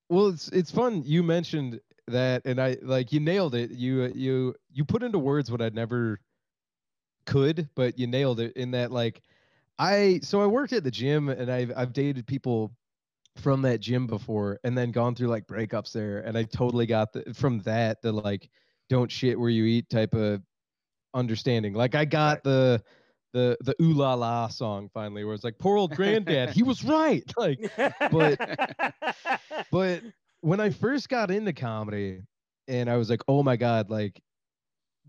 Well, it's it's fun. You mentioned that, and I like you nailed it. You uh, you you put into words what I never could, but you nailed it in that like I so I worked at the gym and I've I've dated people from that gym before and then gone through like breakups there and I totally got the from that the like don't shit where you eat type of understanding. Like I got Right. the the the ooh la la song finally where it's like poor old granddad he was right like But- but when I first got into comedy and I was like, oh my God, like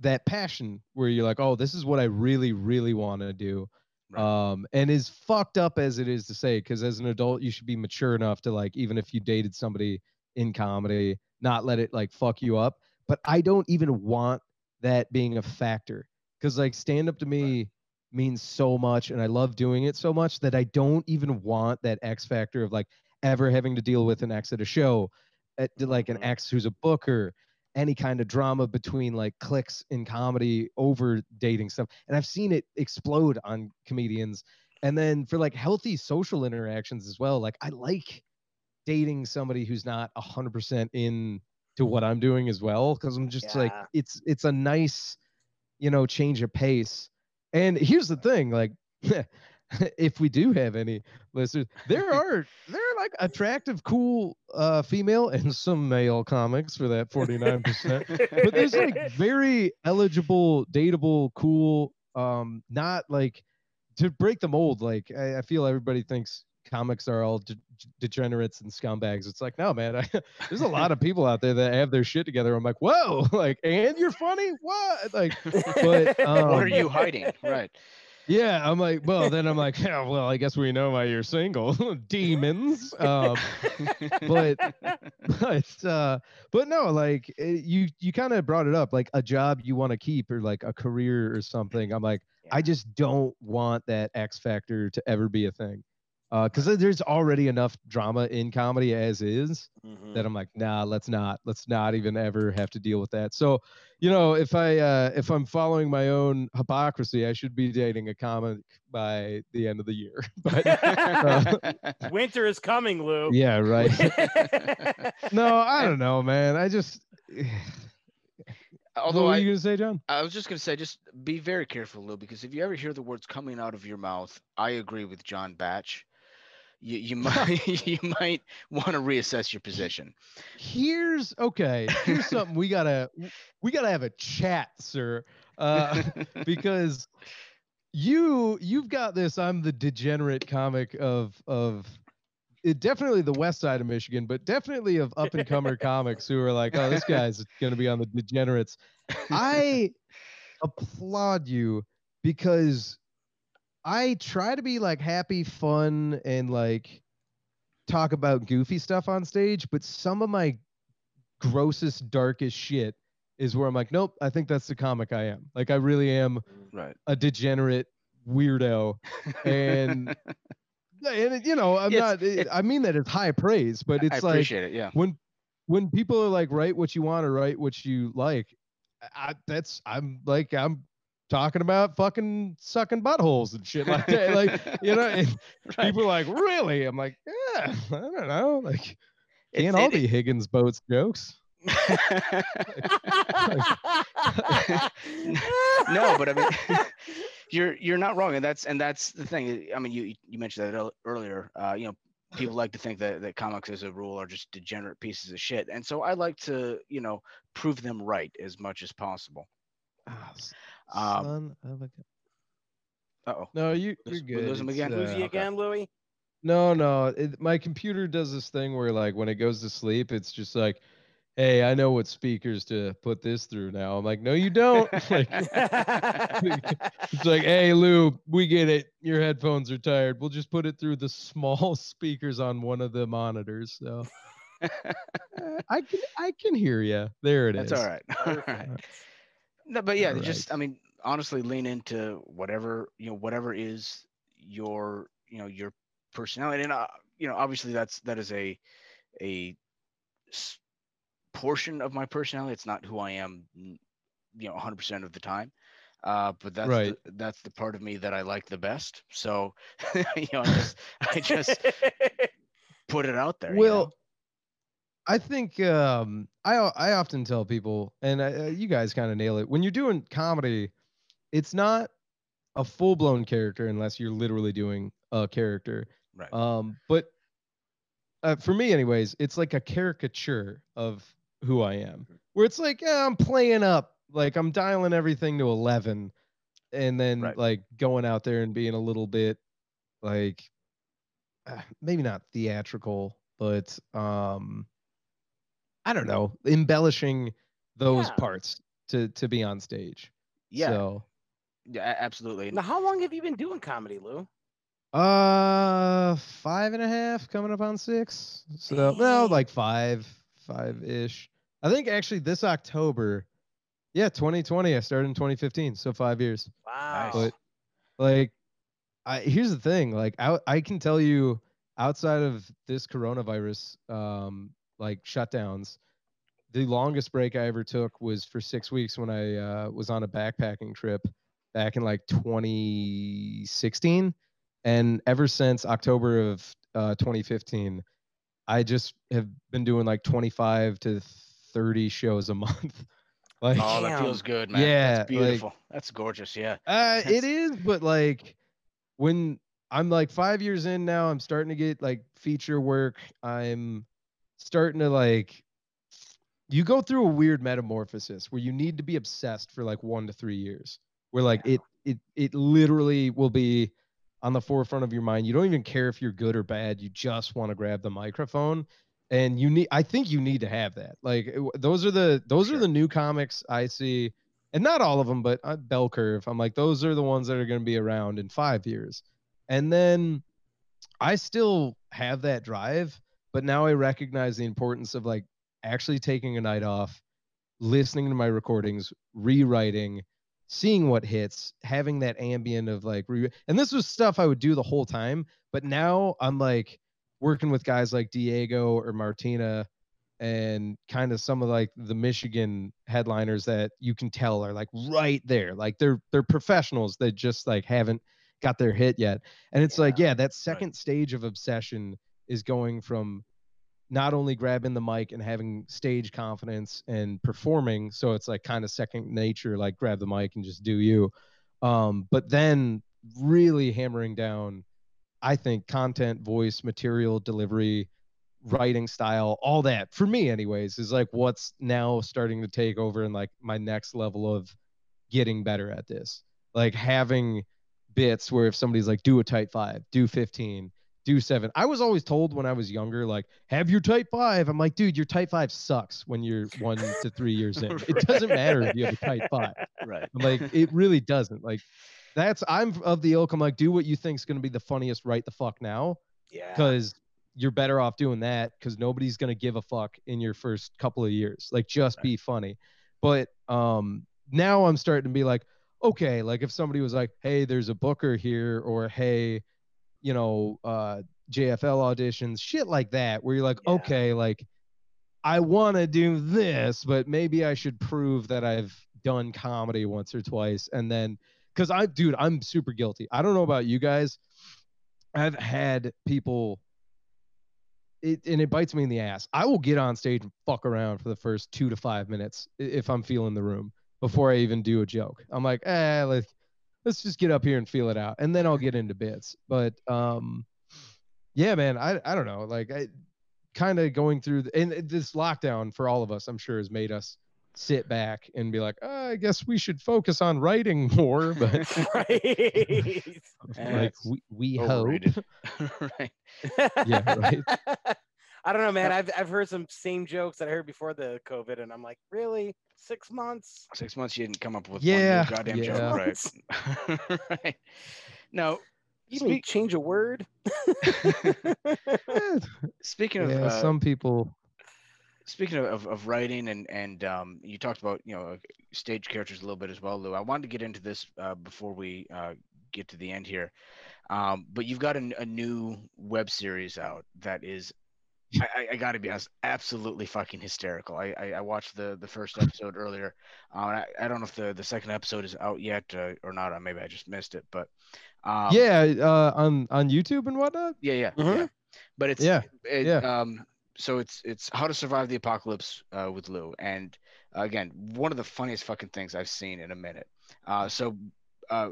that passion where you're like, oh, this is what I really, really want to do. Right. Um, and as fucked up as it is to say, because as an adult, you should be mature enough to like, even if you dated somebody in comedy, not let it like fuck you up. But I don't even want that being a factor because like stand up to me means so much and I love doing it so much that I don't even want that X factor of like ever having to deal with an ex at a show, at, like an Mhm. ex who's a booker, any kind of drama between like cliques in comedy over dating stuff. And I've seen it explode on comedians. And then for like healthy social interactions as well, like I like dating somebody who's not 100% in to what I'm doing as well because I'm just like it's it's a nice you know change of pace. And here's the thing like if we do have any listeners, there are there are like attractive, cool uh female and some male comics for that 49%. But there's like very eligible, dateable, cool, um, not like to break the mold, like I, I feel everybody thinks comics are all de- degenerates and scumbags. It's like, no, man, I, there's a lot of people out there that have their shit together. I'm like, whoa, like, and you're funny? What? Like, but um, what are you hiding? Right. Yeah, I'm like, well, then I'm like, yeah, well, I guess we know why you're single, demons. Um, but but uh, but no, like eh, you you kind of brought it up, like a job you want to keep or like a career or something. I'm like, I just don't want that X factor to ever be a thing. Because there's already enough drama in comedy as is Mhm. that I'm like, nah, let's not, let's not even ever have to deal with that. So, you know, if I uh, if I'm following my own hypocrisy, I should be dating a comic by the end of the year. But uh, Winter is coming, Lou. yeah, right. no, I don't know, man. I just. Although what were I, you gonna say, John? I was just gonna say, just be very careful, Lou, because if you ever hear the words coming out of your mouth, I agree with John Busch. You you might you might want to reassess your position. Here's okay. Here's something we gotta we gotta have a chat, sir. Uh, because you you've got this. I'm the degenerate comic of of it, definitely the west side of Michigan, but definitely of up and comer comics who are like, oh, this guy's gonna be on the degenerates. I applaud you because I try to be like happy, fun, and like talk about goofy stuff on stage, but some of my grossest, darkest shit is where I'm like, nope, I think that's the comic I am. Like I really am right. a degenerate weirdo. And and you know, I'm It's- not. It, it- I mean that it's high praise, but I it's like appreciate it. Yeah. when when people are like write what you want to write what you like. I, that's I'm like I'm talking about fucking sucking buttholes and shit like that. Like you know, Right. people are like really. I'm like yeah, I don't know. Like can't all it- be Higgins boats jokes. no, but I mean, you're you're not wrong, and that's and that's the thing. I mean, you you mentioned that earlier. Uh, you know, people like to think that that comics, as a rule, are just degenerate pieces of shit, and so I like to you know prove them right as much as possible. S- Um, son of a- Uh oh. No, you, you're we good. lose him It's, again? Lose uh, you again, Louis? No, no. It, my computer does this thing where, like, when it goes to sleep, it's just like, "Hey, I know what speakers to put this through now." I'm like, "No, you don't." like, it's like, "Hey, Lou, we get it. Your headphones are tired. We'll just put it through the small speakers on one of the monitors." So I can I can hear you. There it is. That's all right. All right. No, but yeah, All just I mean, honestly, lean into whatever you know, whatever is your you know your personality, and uh, you know, obviously that's that is a a s- portion of my personality. It's not who I am, you know, 100% of the time. Uh, but that's Right. the, that's the part of me that I like the best. So, you know, I just I just put it out there. you Well, know? I think um, I I often tell people, and uh, you guys kind of nail it. When you're doing comedy, it's not a full blown character unless you're literally doing a character. right. Um, but uh, for me, anyways, it's like a caricature of who I am, where it's like yeah, I'm playing up, like I'm dialing everything to eleven, and then Right. like going out there and being a little bit like uh, maybe not theatrical, but um, I don't know, embellishing those Yeah. parts to to be on stage. yeah, So, yeah, absolutely. now, how long have you been doing comedy, Lou? uh, five and a half, coming up on six. So no, Dang. like five, five ish. I think actually this October, yeah, 2020. I started in 2015, so five years. Wow. But like, I here's the thing. Like, I I can tell you outside of this coronavirus, um, like shutdowns, the longest break I ever took was for six weeks when I uh, was on a backpacking trip back in like 2016, and ever since October of uh, 2015, I just have been doing like 25 to 30 shows a month. like, Oh, that feels good, man. Yeah, That's like- beautiful. That's gorgeous. Yeah. Uh, That's- it is, but like when I'm like five years in now, I'm starting to get like feature work. I'm starting to like. You go through a weird metamorphosis where you need to be obsessed for like one to three years. Where like it it it literally will be on the forefront of your mind. You don't even care if you're good or bad. You just want to grab the microphone, and you need. I think you need to have that. Like those are the those are the new comics I see and not all of them, but uh, bell curve. I'm like, those are the ones that are going to be around in five years. And then I still have that drive, but now I recognize the importance of like actually taking a night off, listening to my recordings, rewriting, seeing what hits, having that ambient of like, re- and this was stuff I would do the whole time. But now I'm like working with guys like Diego or Martina and kind of some of like the Michigan headliners that you can tell are like right there. Like they're they're professionals that just like haven't got their hit yet. And it's like, yeah, that second stage of obsession is going from not only grabbing the mic and having stage confidence and performing, so it's like kind of second nature, like grab the mic and just do you. Um, but then really hammering down, I think content, voice, material, delivery, writing style, all that for me, anyways, is like what's now starting to take over and like my next level of getting better at this. Like having bits where if somebody's like, do a tight five, do 15, do seven. I was always told when I was younger, like, have your tight five. I'm like, dude, your tight five sucks when you're one to three years in. It doesn't matter if you have a tight five. Right. I'm like, it really doesn't. Like, that's I'm of the ilk. I'm like, do what you think's gonna be the funniest right the fuck now yeah. because you're better off doing that because nobody's gonna give a fuck in your first couple of years. Like just Right. be funny. But um now I'm starting to be like, okay, like if somebody was like, hey, there's a booker here, or hey, you know, uh, JFL auditions, shit like that, where you're like, Yeah. okay, like I want to do this, but maybe I should prove that I've done comedy once or twice, and then because I, dude, I'm super guilty. I don't know about you guys. I've had people it and it bites me in the ass. I will get on stage and fuck around for the first two to five minutes if I'm feeling the room before I even do a joke. I'm like, eh, let's let's just get up here and feel it out, and then I'll get into bits. But um, yeah, man, I I don't know, like I kind of going through the, and this lockdown for all of us, I'm sure, has made us sit back and be like, oh, I guess we should focus on writing more, but right. like we, we hope. Right. Yeah, right. I don't know, man. I've I've heard some same jokes that I heard before the COVID, and I'm like, really? Six months? Six months you didn't come up with Yeah, one new goddamn yeah. joke, right? right. Now, You mean Speak- change a word? Speaking of yeah, uh, some people. speaking of, of, of writing and and um, you talked about you know uh, stage characters a little bit as well, Lou. I wanted to get into this uh, before we uh, get to the end here, um, but you've got a new web series out that is. I, I, I got to be honest, absolutely fucking hysterical. I, I, I watched the, the first episode earlier. Uh, I, I don't know if the, the second episode is out yet uh, or not. Or maybe I just missed it. But um, yeah, uh, on on YouTube and whatnot. yeah, yeah, Mhm. yeah. But it's Yeah, it, yeah. Um, so it's it's how to survive the apocalypse uh, with Lou, and uh, again, one of the funniest fucking things I've seen in a minute. Uh, so, uh,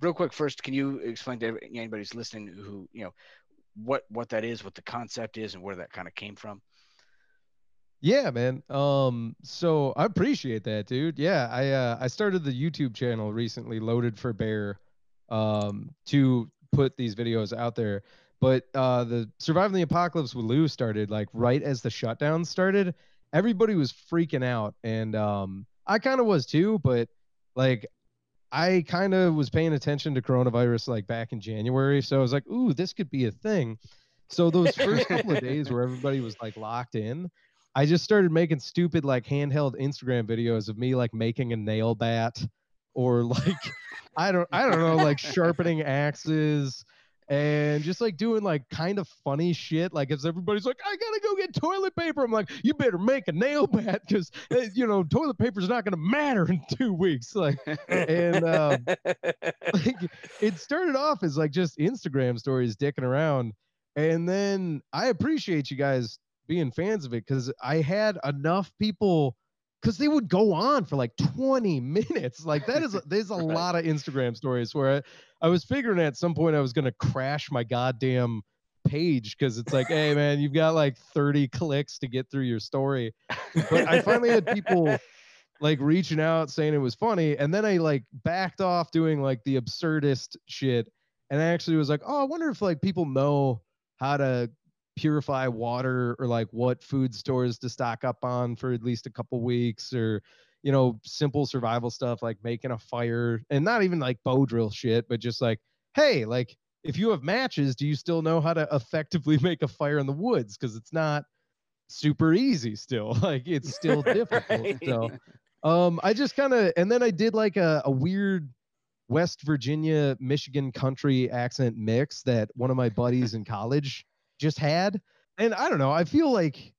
real quick, first, can you explain to every- anybody who's listening who you know what what that is, what the concept is, and where that kind of came from? Yeah, man. Um, so I appreciate that, dude. Yeah, I uh I started the YouTube channel recently, Loaded for Bear, um, to put these videos out there. But uh the Surviving the Apocalypse with Lou started like right as the shutdown started. Everybody was freaking out, and um I kind of was too, but like I kind of was paying attention to coronavirus like back in January, so I was like, ooh, this could be a thing. So those first couple of days where everybody was like locked in, I just started making stupid like handheld Instagram videos of me like making a nail bat or like I don't I don't know like sharpening axes and just like doing like kind of funny shit like if everybody's like I got to go get toilet paper I'm like you better make a nail bat cuz you know toilet paper's not to matter in 2 weeks like and um like it started off as like just Instagram stories dicking around. And then I appreciate you guys being fans of it because I had enough people because they would go on for like 20 minutes. Like that is a, there's a Right. lot of Instagram stories where I, I was figuring at some point I was gonna crash my goddamn page because it's like, hey man, you've got like 30 clicks to get through your story. But I finally had people like reaching out saying it was funny and then i like backed off doing like the absurdist shit and I actually was like oh i wonder if like people know how to purify water or like what food stores to stock up on for at least a couple weeks or you know simple survival stuff like making a fire and not even like bow drill shit but just like hey like if you have matches do you still know how to effectively make a fire in the woods? Because it's not super easy still like it's still difficult so um, I just kind of, and then I did like a, a weird West Virginia, Michigan country accent mix that one of my buddies in college just had. And I don't know, I feel like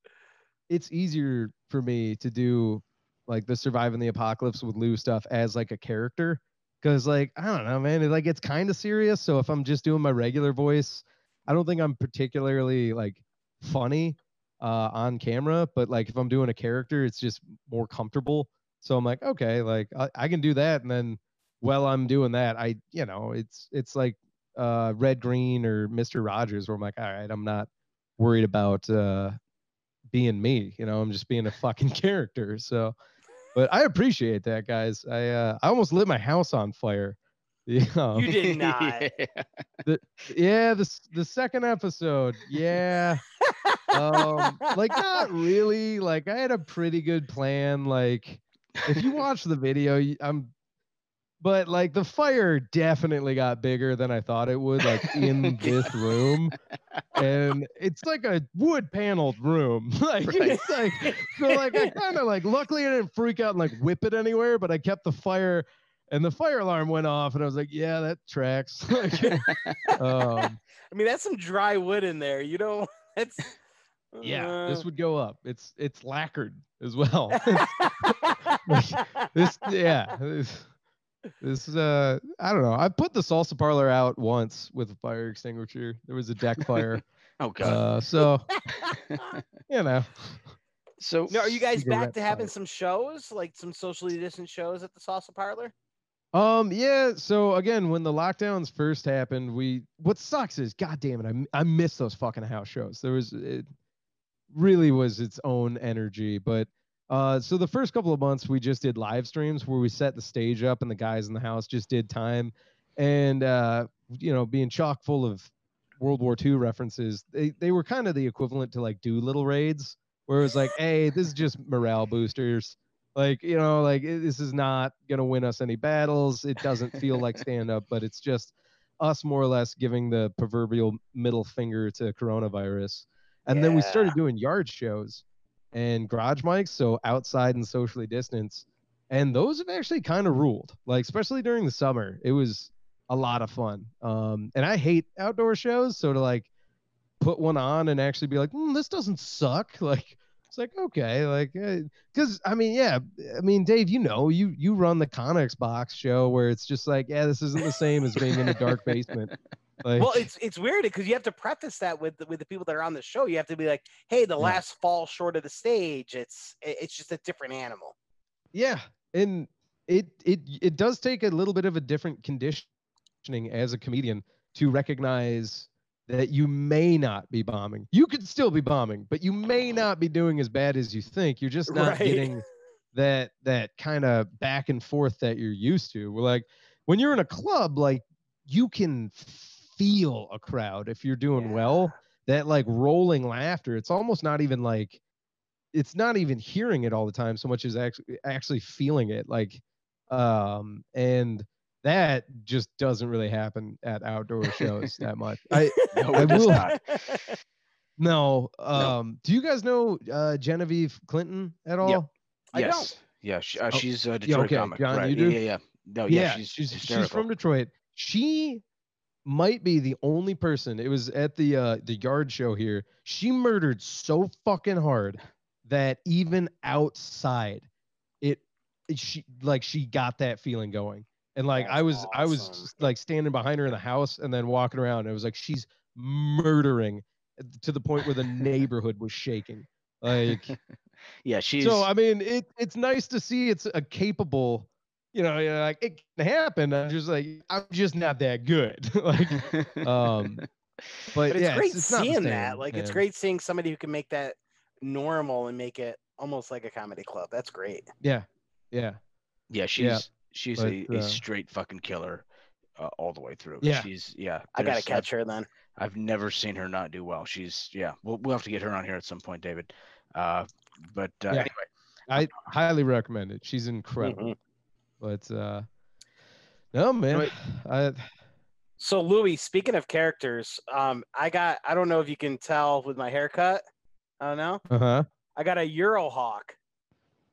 it's easier for me to do like the surviving the apocalypse with Lou stuff as like a character. Cause like, I don't know, man, it, like it's kind of serious. So if I'm just doing my regular voice, I don't think I'm particularly like funny uh, on camera, but like if I'm doing a character, it's just more comfortable. So I'm like, okay, like I, I can do that. And then while I'm doing that, I, you know, it's it's like uh Red Green or Mr. Rogers where I'm like, all right, I'm not worried about uh being me, you know, I'm just being a fucking character. So but I appreciate that, guys. I uh I almost lit my house on fire. Yeah. um, You did not. Yeah. yeah, the the second episode. Yeah. um like not really. Like I had a pretty good plan. Like if you watch the video, y- I'm but like the fire definitely got bigger than I thought it would, like in this room. And it's like a wood paneled room. like Right. it's like so like I kind of like luckily I didn't freak out and like whip it anywhere, but I kept the fire and the fire alarm went off, and I was like, yeah, that tracks. Like, um, I mean, that's some dry wood in there. You know, that's yeah, uh, this would go up. It's it's lacquered as well. this yeah this, this is uh i don't know i put the salsa parlor out once with a fire extinguisher there was a deck fire Oh god. uh so you know so No, are you guys back to having fire. some shows, like some socially distant shows at the salsa parlor? um yeah so again when the lockdowns first happened we what sucks is god damn it I miss those fucking house shows there was it really was its own energy but uh so the first couple of months we just did live streams where we set the stage up and the guys in the house just did time. And uh you know being chock full of world war ii references they, they were kind of the equivalent to like Doolittle raids where it was like hey this is just morale boosters. Like you know like this is not gonna win us any battles. It doesn't feel like stand up but it's just us more or less giving the proverbial middle finger to coronavirus. And then we started doing yard shows and garage mics so outside and socially distanced. And those have actually kind of ruled like especially during the summer it was a lot of fun. Um and i hate outdoor shows so to like put one on and actually be like mm, this doesn't suck like it's like okay like because i mean yeah i mean dave you know you you run the conex box show where it's just like yeah this isn't the same as being in a dark basement like Well, it's it's weird because you have to preface that with the, with the people that are on the show. You have to be like, "Hey, the Yeah. last fall short of the stage. It's it's just a different animal." Yeah, and it it it does take a little bit of a different conditioning as a comedian to recognize that you may not be bombing. You could still be bombing, but you may uh-huh. not be doing as bad as you think. You're just not Right. getting that that kind of back and forth that you're used to. We're like when you're in a club, like you can feel a crowd if you're doing well. That like rolling laughter, it's almost not even like it's not even hearing it all the time so much as actually actually feeling it like um and that just doesn't really happen at outdoor shows that much i no, I will- not. no um do you guys know uh genevieve clinton at all I don't. Yes. Yeah. She, uh, Oh, she's a Detroit okay, comic. John, right. you do? Yeah, yeah, yeah. No, yeah, yeah, she's she's she's from Detroit. She might be the only person. It was at the uh the yard show here. She murdered so fucking hard that even outside, it, it she like she got that feeling going. And like I That's was I was awesome. just, like standing behind her in the house and then walking around. It was like she's murdering uh, to the point where the neighborhood was shaking. Like yeah, she's so I mean, it it's nice to see it's a capable, you know, you're like it can happen. I'm just like I'm just not that good. like, um, but, But it's yeah, great it's, not the seeing that. same, Like, it's great seeing somebody who can make that normal and make it almost like a comedy club. That's great. Yeah, yeah, yeah, she's she's but, a, a uh, straight fucking killer uh, all the way through. Yeah. She's yeah. I gotta there's- catch her then. I've, I've never seen her not do well. She's yeah. We'll we'll have to get her on here at some point, David. Uh, but uh, Yeah. anyway, I highly recommend it. She's incredible. But uh, no man, Right. I So Louis, speaking of characters, um, I got I don't know if you can tell with my haircut. I don't know. uh huh. I got a Eurohawk.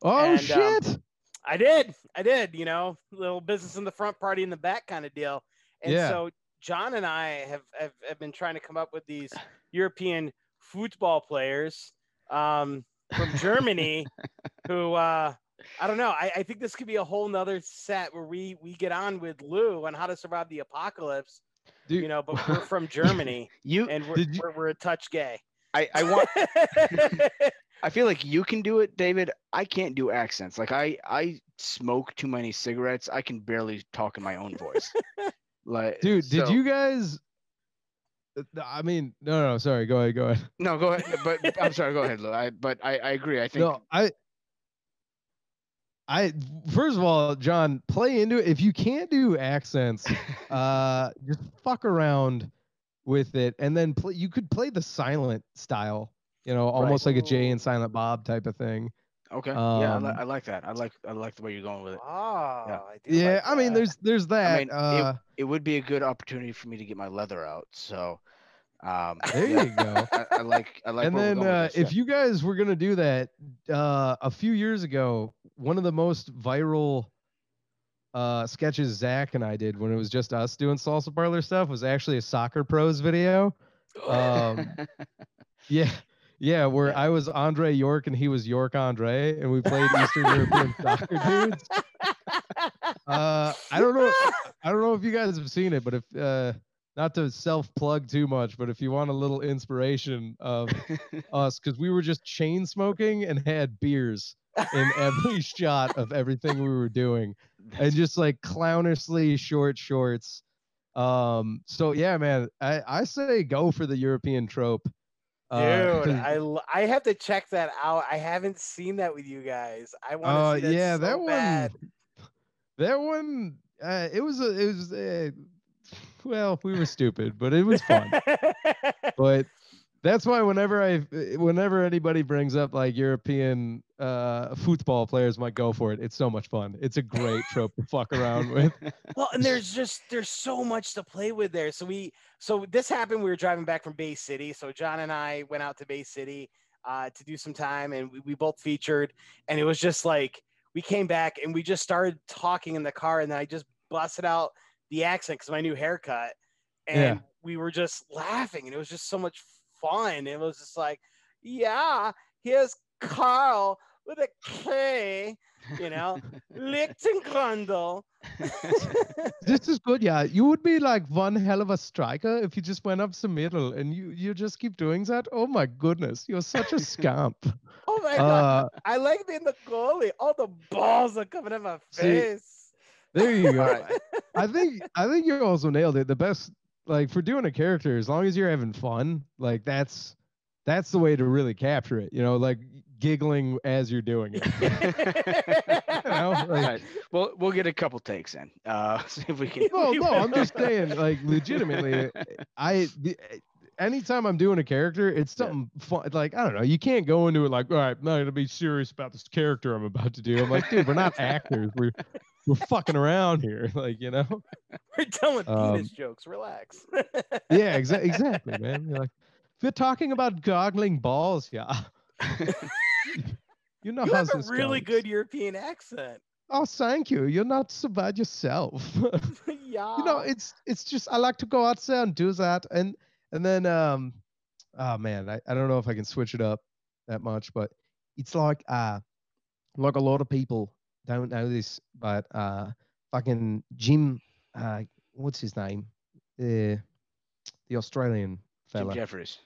Oh And, um, shit! I did. I did, you know, little business in the front, party in the back kind of deal. And Yeah. so John and I have, have, have been trying to come up with these European football players um, from Germany who, uh, I don't know. I, I think this could be a whole nother set where we, we get on with Lou on how to survive the apocalypse, Dude, you know, but we're from Germany you and we're, you- we're, we're a touch gay. I I want I feel like you can do it, David. I can't do accents. Like I I smoke too many cigarettes. I can barely talk in my own voice. Like dude, did you guys? uh, I mean, no, no, sorry. Go ahead, go ahead. No, go ahead. But I'm sorry. Go ahead, Lou. I but I I agree. I think No, I I first of all, John, play into it. If you can't do accents, uh just fuck around with it and then play you could play the silent style, you know, almost like a Jay and Silent Bob type of thing. okay. yeah, I, li- um, I like that. I like I like the way you're going with it. Oh, I Yeah, like I mean there's there's that. mean, it- uh It would be a good opportunity for me to get my leather out. So um there yeah, you go. I, I like I like and then uh, if you guys were gonna do that uh, a few years ago, one of the most viral uh, sketches Zach and I did when it was just us doing salsa parlor stuff was actually a soccer pros video. Um, yeah, yeah, where I was Andre York and he was York Andre, and we played Eastern European soccer dudes. Uh, I don't know. I don't know if you guys have seen it, but if uh, not to self plug too much, but if you want a little inspiration of us, because we were just chain smoking and had beers in every shot of everything we were doing, and just like clownishly short shorts. Um, so yeah, man, I, I say go for the European trope. uh, Dude, I, I have to check that out. I haven't seen that with you guys. I want to Uh, see that yeah, so that one. That one. Uh, it was a. It was. Uh, well, we were stupid, but it was fun. but that's why whenever I, whenever anybody brings up like European uh, football players, might go for it. It's so much fun. It's a great trope to fuck around with. well, and there's just there's so much to play with there. So we so this happened. We were driving back from Bay City. So John and I went out to Bay City uh, to do some time, and we, we both featured. And it was just like we came back and we just started talking in the car, and then I just busted out the accent because my new haircut, and Yeah. we were just laughing, and it was just so much fun. It was just like, yeah, here's Carl with a K, you know, Lichtengrundel. this is good, yeah. You would be like one hell of a striker if you just went up the middle and you you just keep doing that. Oh my goodness, you're such a scamp. Oh my god, Uh, I like being the goalie. All the balls are coming in my See, face. There you go. Alright. I think I think you also nailed it. The best like for doing a character, as long as you're having fun, like that's that's the way to really capture it. You know, like giggling as you're doing it. You know, like, right. Well, we'll get a couple takes in. Uh, see if we can. no, no, I'm just saying, like legitimately, I the, anytime I'm doing a character, it's Yeah. something fun. Like I don't know, you can't go into it like, all right, I'm not gonna be serious about this character I'm about to do. I'm like, dude, we're not actors. We're we're fucking around here, like you know. We're telling Um, penis jokes. Relax. Yeah, exa- exactly, man. You're like, if you're talking about goggling balls, yeah. you know you how have a really goes. good European accent. Oh, thank you. You're not so bad yourself. yeah. you know, it's it's just I like to go out there and do that, and and then um, oh man, I, I don't know if I can switch it up that much, but it's like uh, like a lot of people don't know this, but uh, fucking Jim, uh, what's his name, the the Australian Jim fella, Jeffries.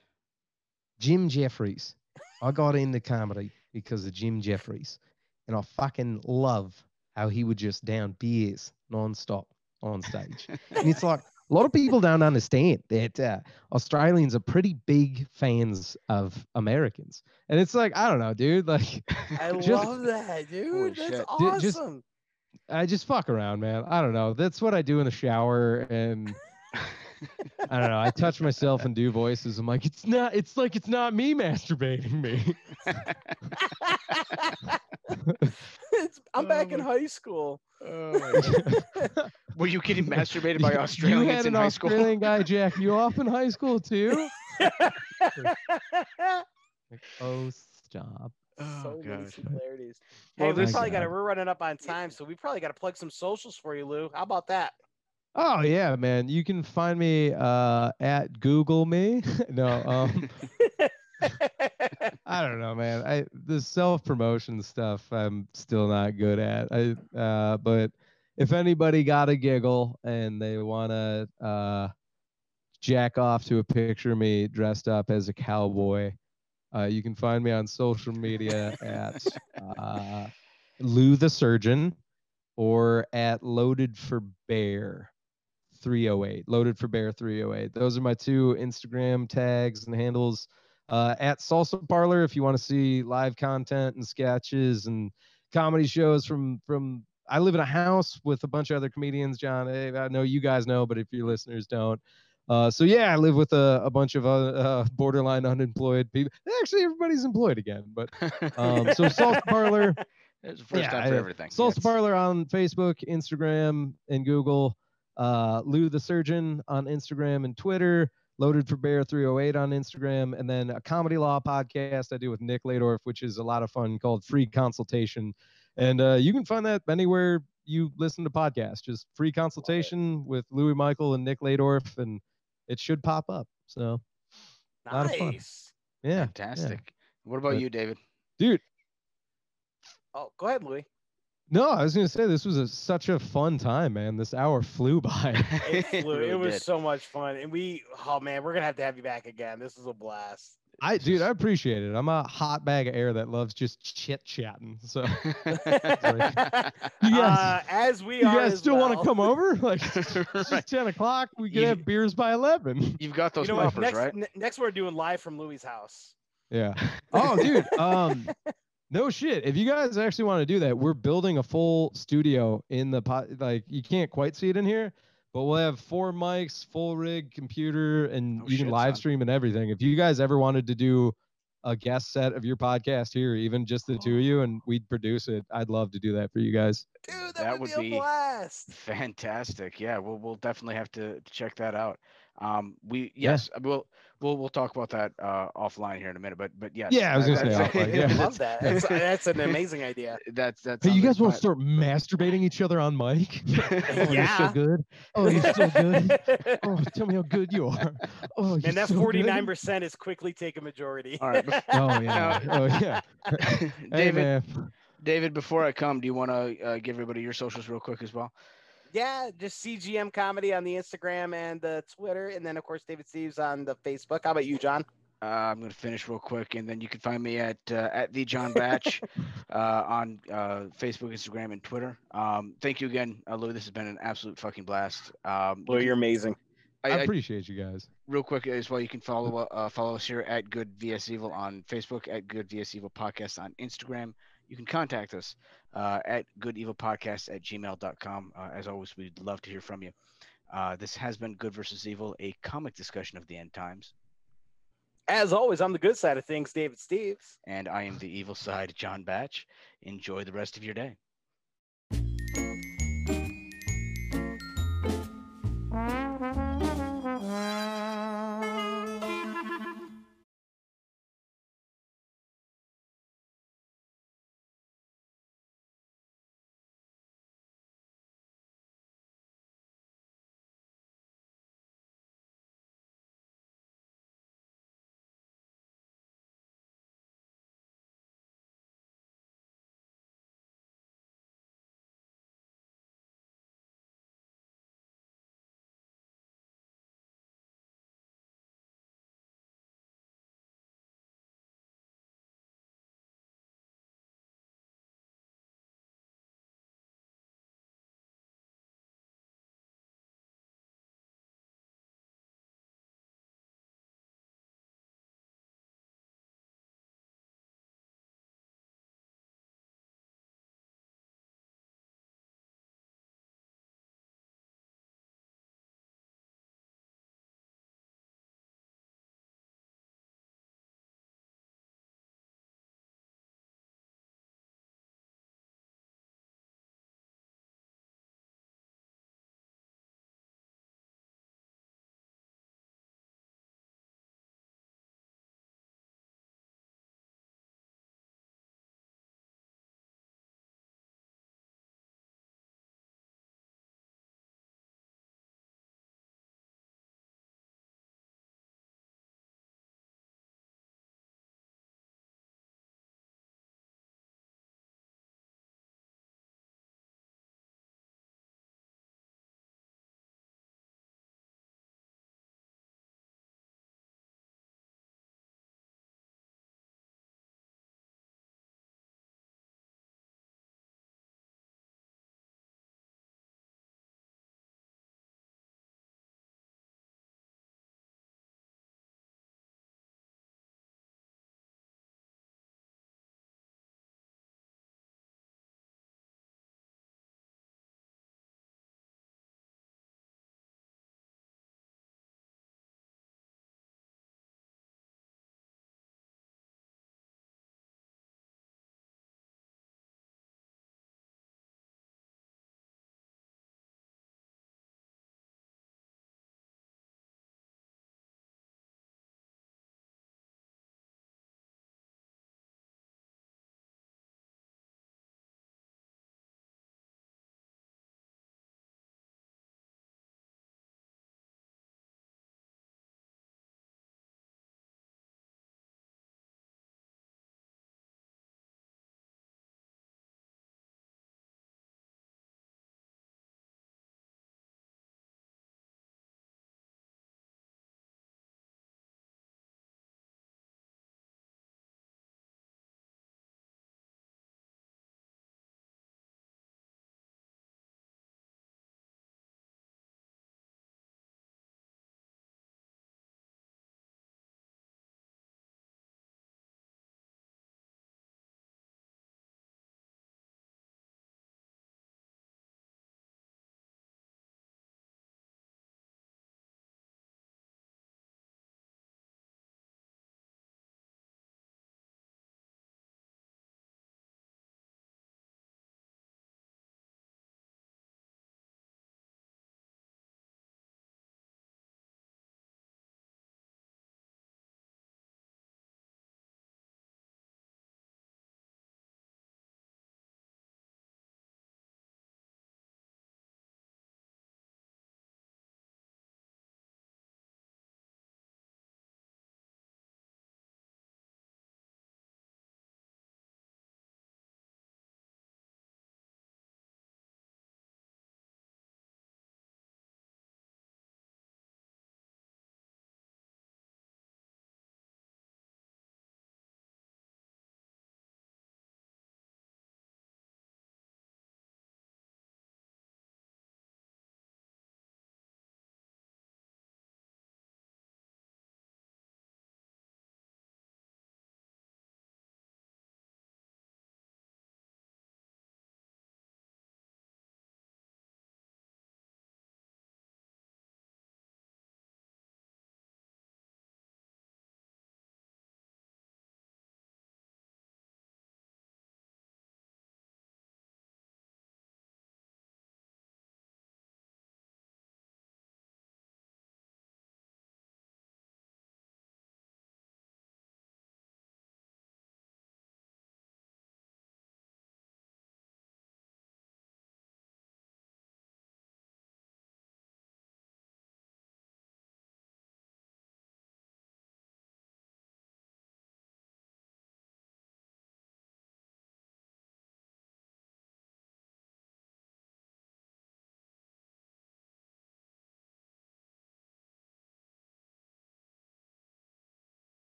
Jim Jeffries. I got into comedy because of Jim Jeffries, and I fucking love how he would just down beers nonstop on stage. and it's like a lot of people don't understand that uh, Australians are pretty big fans of Americans, and it's like I don't know, dude. Like I just- love that, dude. That's shit. Ju- just- awesome. I just fuck around, man. I don't know. That's what I do in the shower, and I don't know. I touch myself and do voices. I'm like, it's not. It's like it's not me masturbating me. It's- I'm Oh back in high school. Were you getting masturbated by You- Australians you had in an high school? Australian guy jack you off in high school too? Like, oh, stop. Oh, many God. similarities. Well, Hey, we this- probably got to. We're running up on time, so we probably got to plug some socials for you, Lou. How about that? Oh yeah, man. You can find me uh, at Google me. no, um, I don't know, man. I the self promotion stuff I'm still not good at. I uh, but if anybody got a giggle and they wanna uh, jack off to a picture of me dressed up as a cowboy, uh, you can find me on social media at uh, Lou the Surgeon or at Loaded for Bear 308. Loaded for Bear 308. Those are my two Instagram tags and handles. Uh, at Salsa Parlor, if you want to see live content and sketches and comedy shows from from. I live in a house with a bunch of other comedians, John. eh, I know you guys know, but if your listeners don't, uh, so yeah, I live with a, a bunch of uh, uh, borderline unemployed people. Actually, everybody's employed again, but um, so Salsa Parlor. It's the first Yeah, time for everything. Salsa Yes. Parlor on Facebook, Instagram, and Google. Uh, Lou the Surgeon on Instagram and Twitter. Loaded for Bear 308 on Instagram, and then a comedy law podcast I do with Nick Ladorf, which is a lot of fun called Free Consultation. And uh, you can find that anywhere you listen to podcasts. Just free consultation with Louis Michael and Nick Ladorf, and it should pop up. So lot of fun. Nice. yeah, yeah. Fantastic. What about But- you, David? dude. Oh, go ahead, Louis. No, I was gonna say this was a, such a fun time, man. This hour flew by. It, flew. really it was did. so much fun, and we. Oh man, we're gonna have to have you back again. This is a blast. I, dude, I appreciate it. I'm a hot bag of air that loves just chit chatting. So you guys, uh, as we you are you guys as still want to come over? Like it's Right. just ten o'clock. We can You- have beers by eleven. You've got those You know what? poppers, Next, right? ne- next we're doing live from Louis' house. Yeah. Oh, dude. Um, no shit. If you guys actually want to do that, we're building a full studio in the pot. Like you can't quite see it in here, but we'll have four mics, full rig, computer, and Oh, you can shit, live son. stream and everything. If you guys ever wanted to do a guest set of your podcast here, even just the two of you, and we'd produce it, I'd love to do that for you guys. Dude, that, That would, would be be- a blast. Fantastic. Yeah, we'll we'll definitely have to to check that out. Um, we Yeah. yes, we'll we'll we'll talk about that uh, offline here in a minute. But but yes. Yeah, I was gonna say offline, yeah. I love that. That's, that's an amazing idea. That's that's. Hey, you guys want to start masturbating each other on mic? oh, you're Yeah. so good. Oh, you're so good. Oh, tell me how good you are. Oh, you're and that forty-nine percent is quickly take a majority. All right, Oh yeah. Oh yeah. David, man. David, before I come, do you want to uh, give everybody your socials real quick as well? Yeah, just CGM comedy on the Instagram and the Twitter, and then of course David Steves on the Facebook. How about you, John? Uh, I'm going to finish real quick, and then you can find me at uh, at the John Busch uh, on uh, Facebook, Instagram, and Twitter. Um, thank you again, uh, Louis. This has been an absolute fucking blast. Um, Well, you're amazing. I, I I- appreciate you guys. real quick as well, you can follow uh, follow us here at Good VS Evil on Facebook, at Good VS Evil Podcast on Instagram. You can contact us uh, at goodevilpodcast at gmail.com. Uh, as always, we'd love to hear from you. Uh, this has been Good versus Evil, a comic discussion of the end times. As always, I'm the good side of things, David Steves. And I am the evil side, John Busch. Enjoy the rest of your day.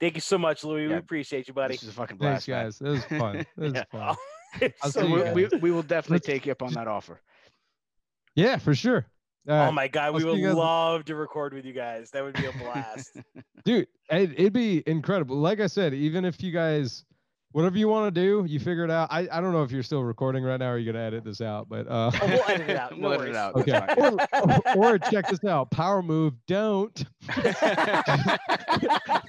Thank you so much, Louis. We appreciate you, buddy. This is a fucking Thanks, blast, man. guys. It was fun. It was Yeah. fun. So we, we, we will definitely Let's- take you up on that offer. Yeah, for sure. All Oh right. my god, I'll we would love to record with you guys. That would be a blast. dude it, it'd be incredible like i said even if you guys whatever you want to do you figure it out. I, I don't know if you're still recording right now or you're gonna edit this out but uh Oh, we'll edit it out. No We'll edit it out. okay. That's or, or check this out. Power move don't.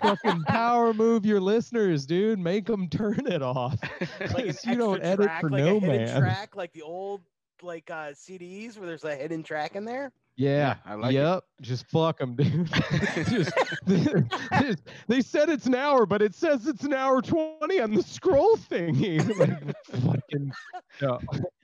Fucking power move your listeners dude. Make them turn it off. Like you don't extra edit track, for like no a hidden man. track, like the old like uh CDs where there's a hidden track in there. Yeah, I like it. yep just fuck them dude just, just- they said it's an hour but it says it's an hour 20 on the scroll thingy like fucking yeah.